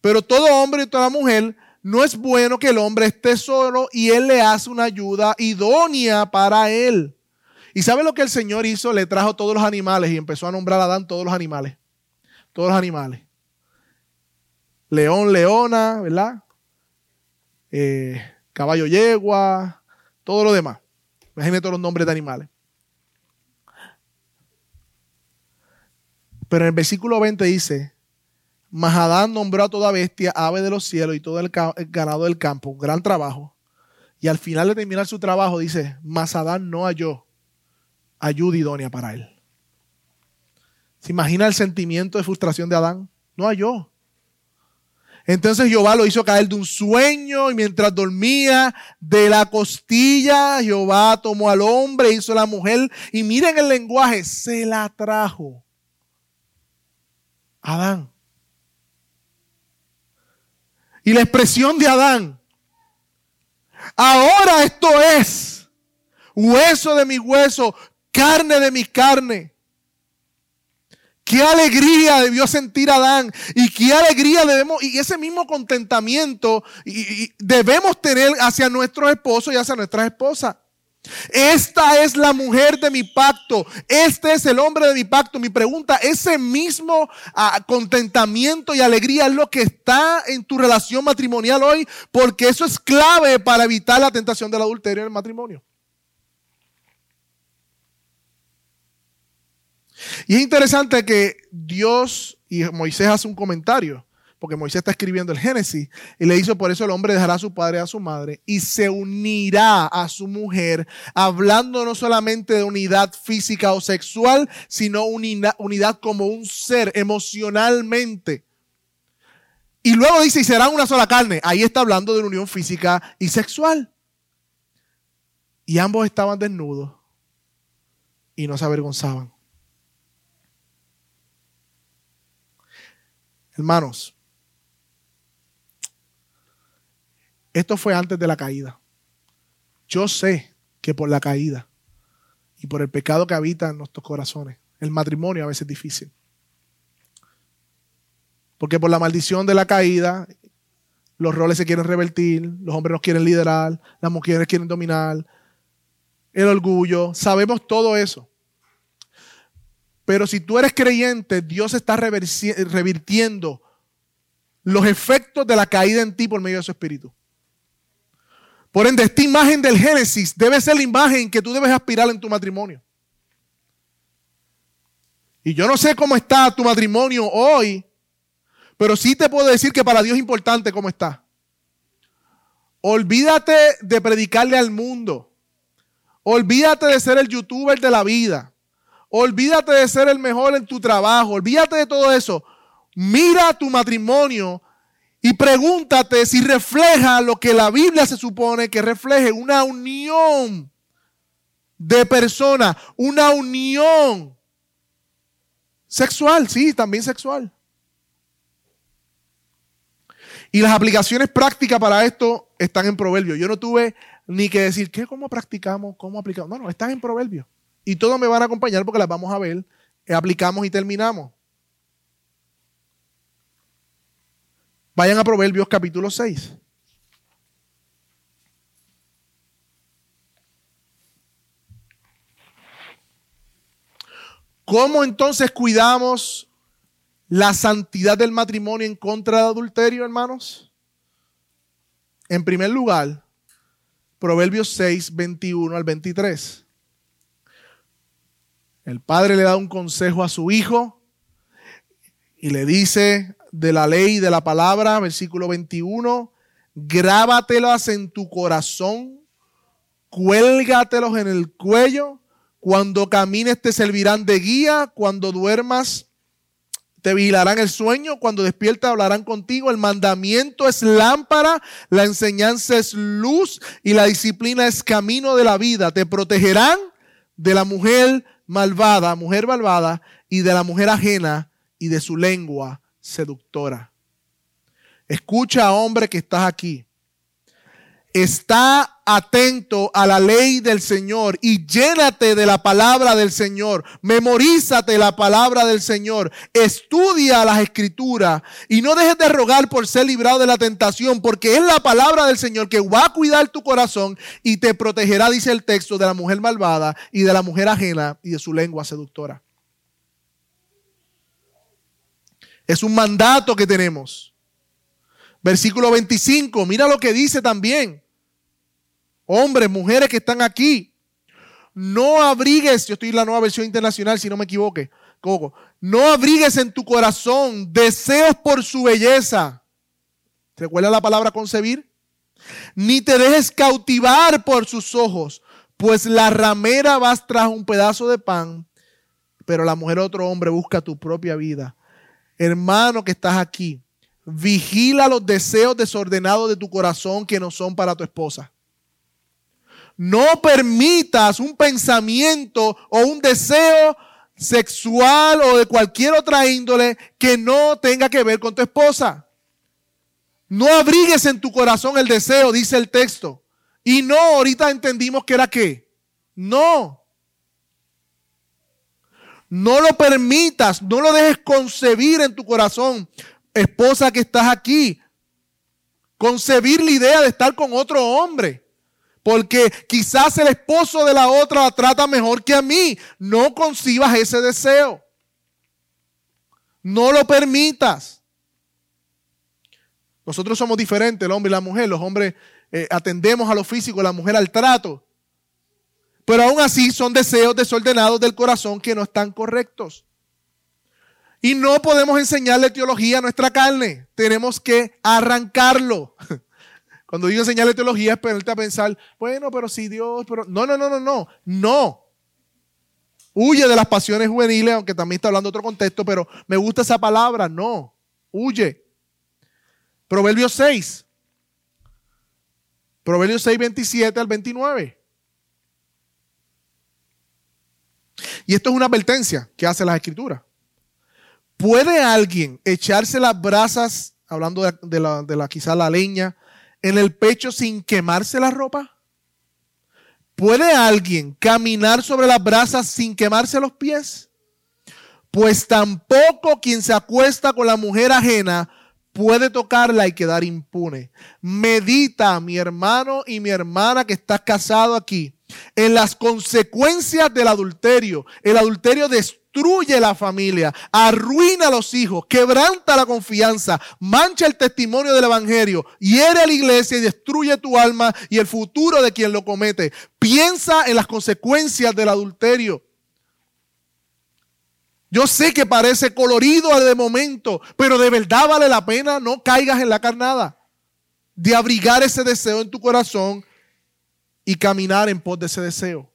Pero todo hombre y toda mujer no es bueno que el hombre esté solo y él le hace una ayuda idónea para él. ¿Y sabe lo que el Señor hizo? Le trajo todos los animales y empezó a nombrar a Adán todos los animales todos los animales. León, leona, ¿verdad? Eh, caballo, yegua, todo lo demás. Imagínate todos los nombres de animales. Pero en el versículo 20 dice, Mahadán nombró a toda bestia, ave de los cielos y todo el, ganado del campo, gran trabajo. Y al final de terminar su trabajo dice, Adán no halló ayuda idónea para él. ¿Se imagina el sentimiento de frustración de Adán? No halló. Entonces Jehová lo hizo caer de un sueño y mientras dormía de la costilla, Jehová tomó al hombre, hizo a la mujer y miren el lenguaje, se la trajo. Adán. Y la expresión de Adán, ahora esto es hueso de mi hueso, carne de mi carne. Qué alegría debió sentir Adán y qué alegría debemos, y ese mismo contentamiento debemos tener hacia nuestros esposos y hacia nuestras esposas. Esta es la mujer de mi pacto, este es el hombre de mi pacto. Mi pregunta, ese mismo ah, contentamiento y alegría es lo que está en tu relación matrimonial hoy, porque eso es clave para evitar la tentación del adulterio en el matrimonio. Y es interesante que Dios y Moisés hace un comentario, porque Moisés está escribiendo el Génesis, y le dice, por eso el hombre dejará a su padre y a su madre y se unirá a su mujer, hablando no solamente de unidad física o sexual, sino unidad, como un ser emocionalmente. Y luego dice, y serán una sola carne. Ahí está hablando de una unión física y sexual. Y ambos estaban desnudos y no se avergonzaban. Hermanos, esto fue antes de la caída. Yo sé que por la caída y por el pecado que habita en nuestros corazones, el matrimonio a veces es difícil. Porque por la maldición de la caída, los roles se quieren revertir, los hombres nos quieren liderar, las mujeres quieren dominar, el orgullo, sabemos todo eso. Pero si tú eres creyente, Dios está revirtiendo los efectos de la caída en ti por medio de su espíritu. Por ende, esta imagen del Génesis debe ser la imagen que tú debes aspirar en tu matrimonio. Y yo no sé cómo está tu matrimonio hoy, pero sí te puedo decir que para Dios es importante cómo está. Olvídate de predicarle al mundo. Olvídate de ser el youtuber de la vida. Olvídate de ser el mejor en tu trabajo. Olvídate de todo eso. Mira tu matrimonio y pregúntate si refleja lo que la Biblia se supone que refleje, una unión de personas, una unión sexual, sí, también sexual. Y las aplicaciones prácticas para esto están en Proverbios. Yo no tuve ni que decir, ¿qué? ¿Cómo practicamos? ¿Cómo aplicamos? No, no, están en Proverbios. Y todos me van a acompañar porque las vamos a ver. Aplicamos y terminamos. Vayan a Proverbios capítulo 6. ¿Cómo entonces cuidamos la santidad del matrimonio en contra del adulterio, hermanos? En primer lugar, Proverbios 6, 21 al 23. El padre le da un consejo a su hijo y le dice, de la ley de la palabra, versículo 21, grábatelas en tu corazón, cuélgatelos en el cuello, cuando camines te servirán de guía, cuando duermas te vigilarán el sueño, cuando despiertas hablarán contigo. El mandamiento es lámpara, la enseñanza es luz y la disciplina es camino de la vida. Te protegerán de la mujer malvada, mujer malvada, y de la mujer ajena y de su lengua seductora. Escucha, hombre que estás aquí. Está atento a la ley del Señor y llénate de la palabra del Señor. Memorízate la palabra del Señor. Estudia las escrituras y no dejes de rogar por ser librado de la tentación, porque es la palabra del Señor que va a cuidar tu corazón y te protegerá, dice el texto, de la mujer malvada y de la mujer ajena y de su lengua seductora. Es un mandato que tenemos. Versículo 25, mira lo que dice también. Hombres, mujeres que están aquí, no abrigues, yo estoy en la nueva versión internacional si no me equivoque, Coco, no abrigues en tu corazón deseos por su belleza. ¿Recuerda la palabra concebir? Ni te dejes cautivar por sus ojos, pues la ramera vas tras un pedazo de pan, pero la mujer otro hombre busca tu propia vida hermano que estás aquí, vigila los deseos desordenados de tu corazón que no son para tu esposa. No permitas un pensamiento o un deseo sexual o de cualquier otra índole que no tenga que ver con tu esposa. No abrigues en tu corazón el deseo, dice el texto. Y no, ahorita entendimos que era qué. No. No lo permitas, no lo dejes concebir en tu corazón, esposa que estás aquí. Concebir la idea de estar con otro hombre. Porque quizás el esposo de la otra la trata mejor que a mí. No concibas ese deseo. No lo permitas. Nosotros somos diferentes, el hombre y la mujer. Los hombres eh, atendemos a lo físico, la mujer al trato. Pero aún así son deseos desordenados del corazón que no están correctos. Y no podemos enseñarle teología a nuestra carne. Tenemos que arrancarlo. Cuando digo enseñarle teología es ponerte a pensar, bueno, pero si Dios, pero no, no, no, no, no, no. Huye de las pasiones juveniles, aunque también está hablando otro contexto, pero me gusta esa palabra, no. Huye. Proverbios 6. Proverbios 6, 27 al 29. Y esto es una advertencia que hace la escritura. ¿Puede alguien echarse las brasas, hablando de, la, de la, la leña, en el pecho sin quemarse la ropa? ¿Puede alguien caminar sobre las brasas sin quemarse los pies? Pues tampoco quien se acuesta con la mujer ajena puede tocarla y quedar impune. Medita, mi hermano y mi hermana que estás casado aquí en las consecuencias del adulterio. El adulterio destruye la familia, arruina a los hijos, quebranta la confianza, mancha el testimonio del Evangelio, hiere a la iglesia y destruye tu alma y el futuro de quien lo comete. Piensa en las consecuencias del adulterio. Yo sé que parece colorido de momento, pero de verdad vale la pena, no caigas en la carnada, de abrigar ese deseo en tu corazón y caminar en pos de ese deseo.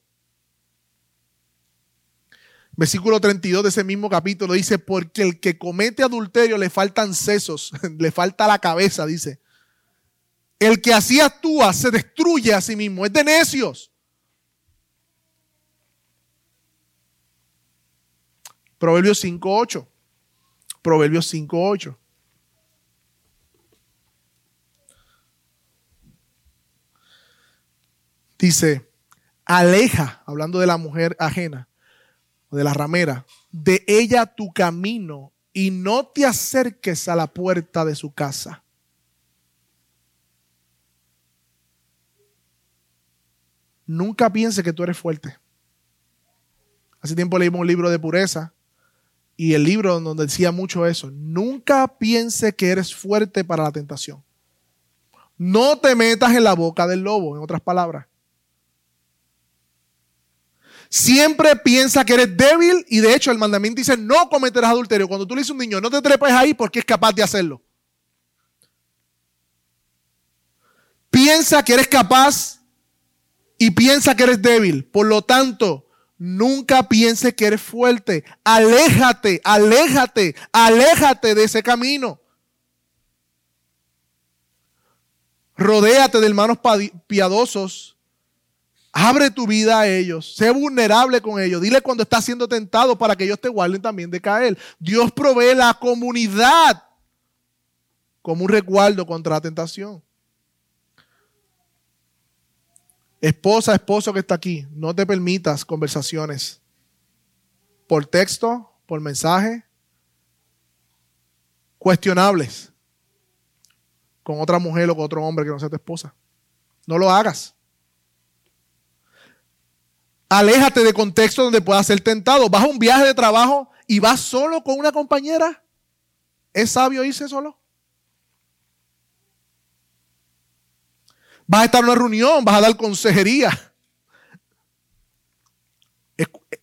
Versículo 32 de ese mismo capítulo dice, porque el que comete adulterio le faltan sesos, le falta la cabeza, dice. El que así actúa se destruye a sí mismo, es de necios. Proverbios 5.8. Proverbios 5.8. Dice, aleja, hablando de la mujer ajena, de la ramera, de ella tu camino y no te acerques a la puerta de su casa. Nunca piense que tú eres fuerte. Hace tiempo leímos un libro de pureza y el libro donde decía mucho eso. Nunca piense que eres fuerte para la tentación. No te metas en la boca del lobo, en otras palabras. Siempre piensa que eres débil y de hecho el mandamiento dice no cometerás adulterio. Cuando tú le dices a un niño no te trepes ahí porque es capaz de hacerlo. Piensa que eres capaz y piensa que eres débil. Por lo tanto, nunca piense que eres fuerte. Aléjate, aléjate, aléjate de ese camino. Rodéate de hermanos piadosos Abre tu vida a ellos. Sé vulnerable con ellos. Dile cuando estás siendo tentado para que ellos te guarden también de caer. Dios provee la comunidad como un resguardo contra la tentación. Esposa, esposo que está aquí, no te permitas conversaciones por texto, por mensaje, cuestionables con otra mujer o con otro hombre que no sea tu esposa. No lo hagas. Aléjate de contexto donde puedas ser tentado. Vas a un viaje de trabajo y vas solo con una compañera. ¿Es sabio irse solo? Vas a estar en una reunión, vas a dar consejería.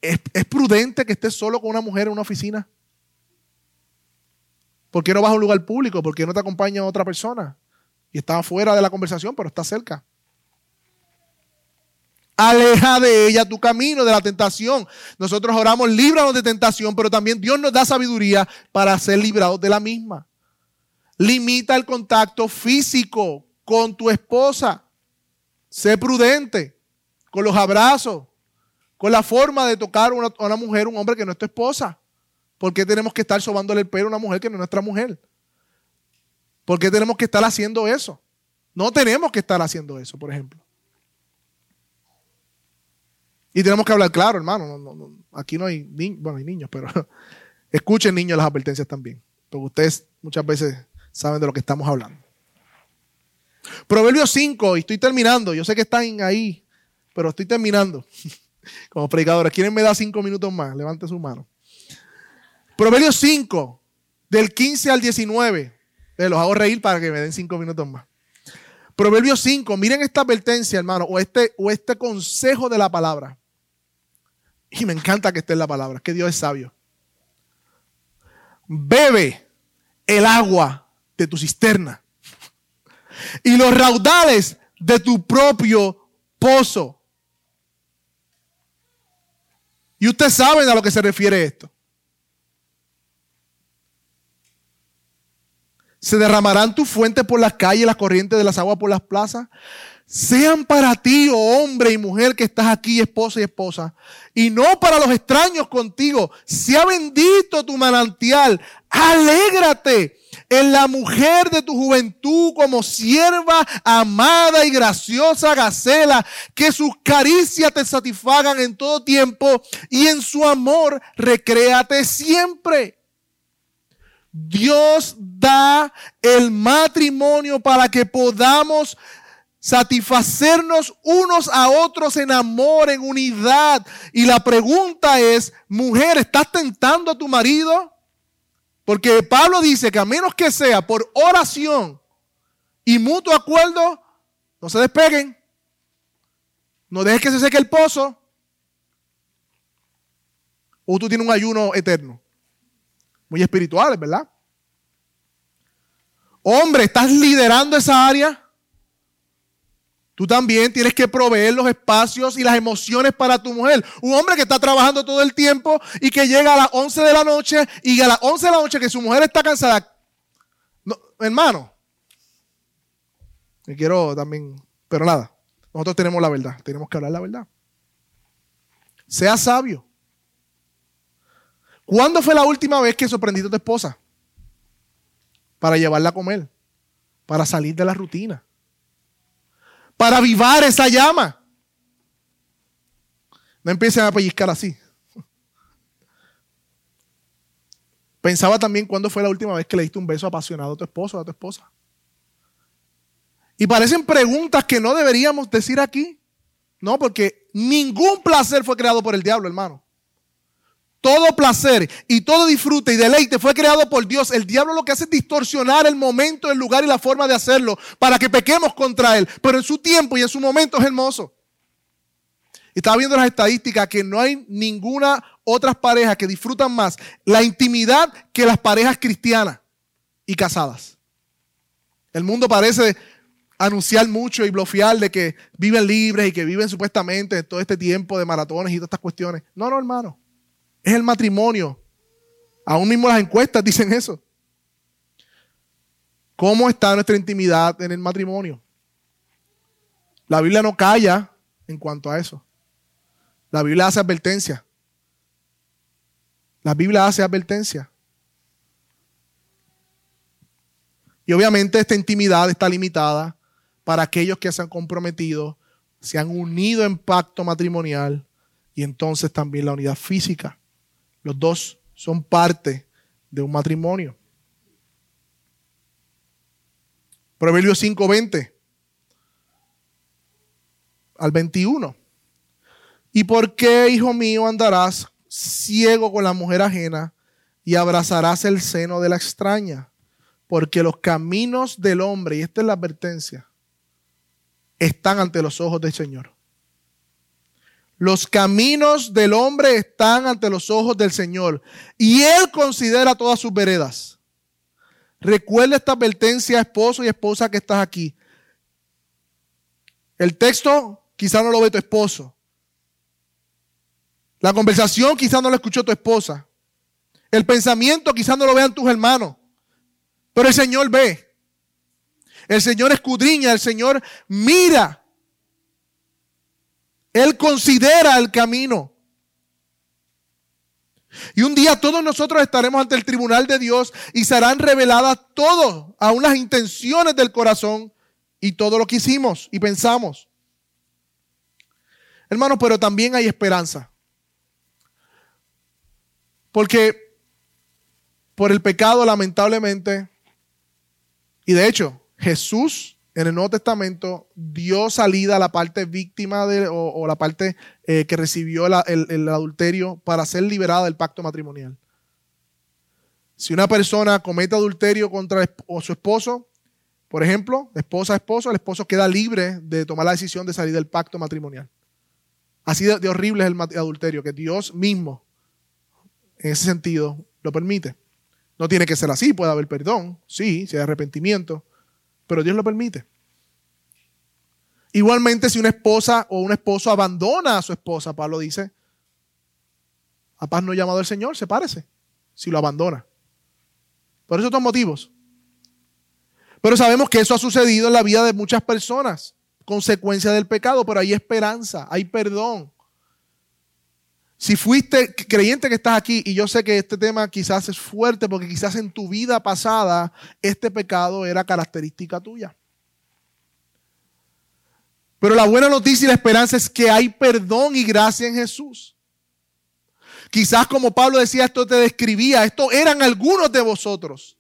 ¿Es, prudente que estés solo con una mujer en una oficina? ¿Por qué no vas a un lugar público? ¿Por qué no te acompaña otra persona? Y está fuera de la conversación, pero está cerca. Aleja de ella tu camino de la tentación. Nosotros oramos, líbranos de tentación, pero también Dios nos da sabiduría para ser librados de la misma. Limita el contacto físico con tu esposa. Sé prudente con los abrazos, con la forma de tocar a una, una, mujer, un hombre que no es tu esposa. ¿Por qué tenemos que estar sobándole el pelo a una mujer que no es nuestra mujer? ¿Por qué tenemos que estar haciendo eso? No tenemos que estar haciendo eso, por ejemplo. Y tenemos que hablar claro, hermano. aquí no hay niños, bueno, hay niños, pero escuchen niños las advertencias también. Porque ustedes muchas veces saben de lo que estamos hablando. Proverbios 5, y estoy terminando. Yo sé que están ahí, pero estoy terminando. Como predicadores, ¿quieren me da cinco minutos más? Levante su mano. Proverbios 5, del 15 al 19. Eh, los hago reír para que me den cinco minutos más. Proverbios 5, miren esta advertencia, hermano, o este, o este consejo de la palabra. Y me encanta que esté en la palabra, que Dios es sabio. Bebe el agua de tu cisterna y los raudales de tu propio pozo. Y ustedes saben a lo que se refiere esto. Se derramarán tus fuentes por las calles, las corrientes de las aguas por las plazas sean para ti, oh hombre y mujer que estás aquí, esposa y esposa, y no para los extraños contigo. Sea bendito tu manantial. Alégrate en la mujer de tu juventud como sierva amada y graciosa Gacela, que sus caricias te satisfagan en todo tiempo y en su amor recréate siempre. Dios da el matrimonio para que podamos satisfacernos unos a otros en amor, en unidad. Y la pregunta es, mujer, ¿estás tentando a tu marido? Porque Pablo dice que a menos que sea por oración y mutuo acuerdo, no se despeguen. No dejes que se seque el pozo. O tú tienes un ayuno eterno. Muy espiritual, ¿verdad? Hombre, ¿estás liderando esa área? Tú también tienes que proveer los espacios y las emociones para tu mujer. Un hombre que está trabajando todo el tiempo y que llega a las 11 de la noche y a las 11 de la noche que su mujer está cansada. hermano, me quiero también, pero nada, nosotros tenemos la verdad, tenemos que hablar la verdad. Sea sabio. ¿Cuándo fue la última vez que sorprendiste a tu esposa? Para llevarla a comer, para salir de la rutina para avivar esa llama. No empiecen a pellizcar así. Pensaba también cuándo fue la última vez que le diste un beso apasionado a tu esposo o a tu esposa. Y parecen preguntas que no deberíamos decir aquí. No, porque ningún placer fue creado por el diablo, hermano. Todo placer y todo disfrute y deleite fue creado por Dios. El diablo lo que hace es distorsionar el momento, el lugar y la forma de hacerlo para que pequemos contra él. Pero en su tiempo y en su momento es hermoso. Estaba viendo las estadísticas que no hay ninguna otra pareja que disfrutan más la intimidad que las parejas cristianas y casadas. El mundo parece anunciar mucho y bloquear de que viven libres y que viven supuestamente todo este tiempo de maratones y todas estas cuestiones. No, no, hermano es el matrimonio. Aún mismo las encuestas dicen eso. ¿Cómo está nuestra intimidad en el matrimonio? La Biblia no calla en cuanto a eso. La Biblia hace advertencia. La Biblia hace advertencia. Y obviamente esta intimidad está limitada para aquellos que se han comprometido, se han unido en pacto matrimonial y entonces también la unidad física. Los dos son parte de un matrimonio. Proverbios 5:20 al 21. ¿Y por qué, hijo mío, andarás ciego con la mujer ajena y abrazarás el seno de la extraña? Porque los caminos del hombre, y esta es la advertencia, están ante los ojos del Señor. Los caminos del hombre están ante los ojos del Señor y Él considera todas sus veredas. Recuerda esta advertencia, esposo y esposa que estás aquí. El texto quizá no lo ve tu esposo. La conversación quizá no lo escuchó tu esposa. El pensamiento quizá no lo vean tus hermanos. Pero el Señor ve. El Señor escudriña, el Señor mira él considera el camino. Y un día todos nosotros estaremos ante el tribunal de Dios y serán reveladas todas, aún las intenciones del corazón y todo lo que hicimos y pensamos. Hermanos, pero también hay esperanza. Porque por el pecado, lamentablemente, y de hecho, Jesús en el Nuevo Testamento dio salida a la parte víctima de, o, la parte eh, que recibió el, adulterio para ser liberada del pacto matrimonial. Si una persona comete adulterio contra su esposo, por ejemplo, esposa a esposo, el esposo queda libre de tomar la decisión de salir del pacto matrimonial. Así de, de horrible es el adulterio, que Dios mismo, en ese sentido, lo permite. No tiene que ser así, puede haber perdón, sí, si hay arrepentimiento, pero Dios lo permite. Igualmente, si una esposa o un esposo abandona a su esposa, Pablo dice, a paz no llamado el Señor, se parece, si lo abandona. Por esos dos motivos. Pero sabemos que eso ha sucedido en la vida de muchas personas, consecuencia del pecado, pero hay esperanza, hay perdón. Si fuiste creyente que estás aquí, y yo sé que este tema quizás es fuerte porque quizás en tu vida pasada este pecado era característica tuya. Pero la buena noticia y la esperanza es que hay perdón y gracia en Jesús. Quizás como Pablo decía, esto te describía, esto eran algunos de vosotros.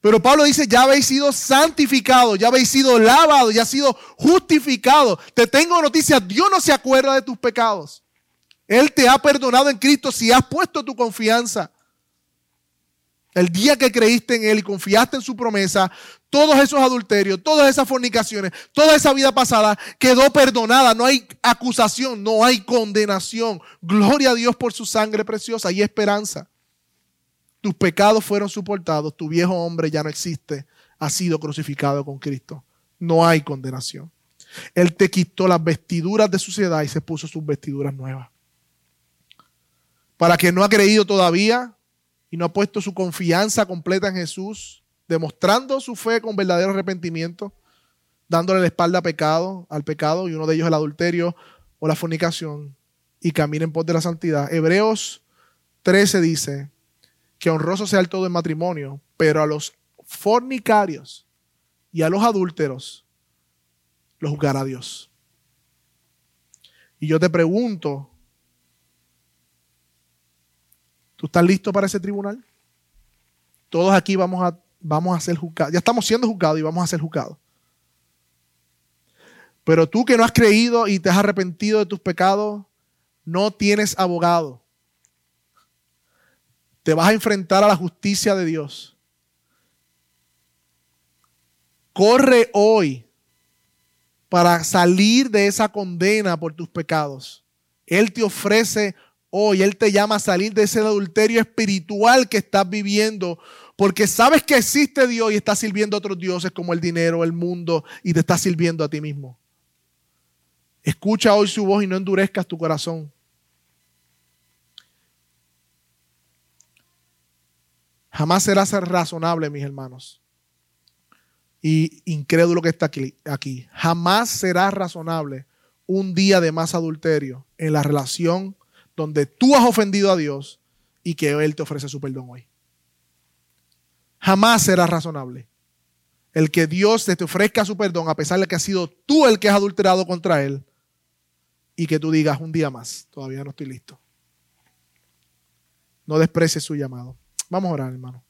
Pero Pablo dice, ya habéis sido santificados, ya habéis sido lavados, ya habéis sido justificados. Te tengo noticias, Dios no se acuerda de tus pecados. Él te ha perdonado en Cristo si has puesto tu confianza. El día que creíste en Él y confiaste en su promesa, todos esos adulterios, todas esas fornicaciones, toda esa vida pasada quedó perdonada. No hay acusación, no hay condenación. Gloria a Dios por su sangre preciosa y esperanza. Tus pecados fueron soportados, tu viejo hombre ya no existe, ha sido crucificado con Cristo. No hay condenación. Él te quitó las vestiduras de suciedad y se puso sus vestiduras nuevas. Para quien no ha creído todavía y no ha puesto su confianza completa en Jesús, demostrando su fe con verdadero arrepentimiento, dándole la espalda pecado, al pecado, y uno de ellos el adulterio o la fornicación, y caminen por de la santidad. Hebreos 13 dice, que honroso sea el todo en matrimonio, pero a los fornicarios y a los adúlteros los juzgará Dios. Y yo te pregunto, ¿tú estás listo para ese tribunal? Todos aquí vamos a, vamos a ser juzgados. Ya estamos siendo juzgados y vamos a ser juzgados. Pero tú que no has creído y te has arrepentido de tus pecados, no tienes abogado te vas a enfrentar a la justicia de Dios. Corre hoy para salir de esa condena por tus pecados. Él te ofrece hoy, Él te llama a salir de ese adulterio espiritual que estás viviendo, porque sabes que existe Dios y estás sirviendo a otros dioses como el dinero, el mundo, y te estás sirviendo a ti mismo. Escucha hoy su voz y no endurezcas tu corazón. Jamás serás razonable, mis hermanos. Y incrédulo que está aquí, aquí. Jamás será razonable un día de más adulterio en la relación donde tú has ofendido a Dios y que Él te ofrece su perdón hoy. Jamás será razonable el que Dios te ofrezca su perdón a pesar de que has sido tú el que has adulterado contra Él y que tú digas un día más, todavía no estoy listo. No desprecies su llamado. Vamos a orar, hermano.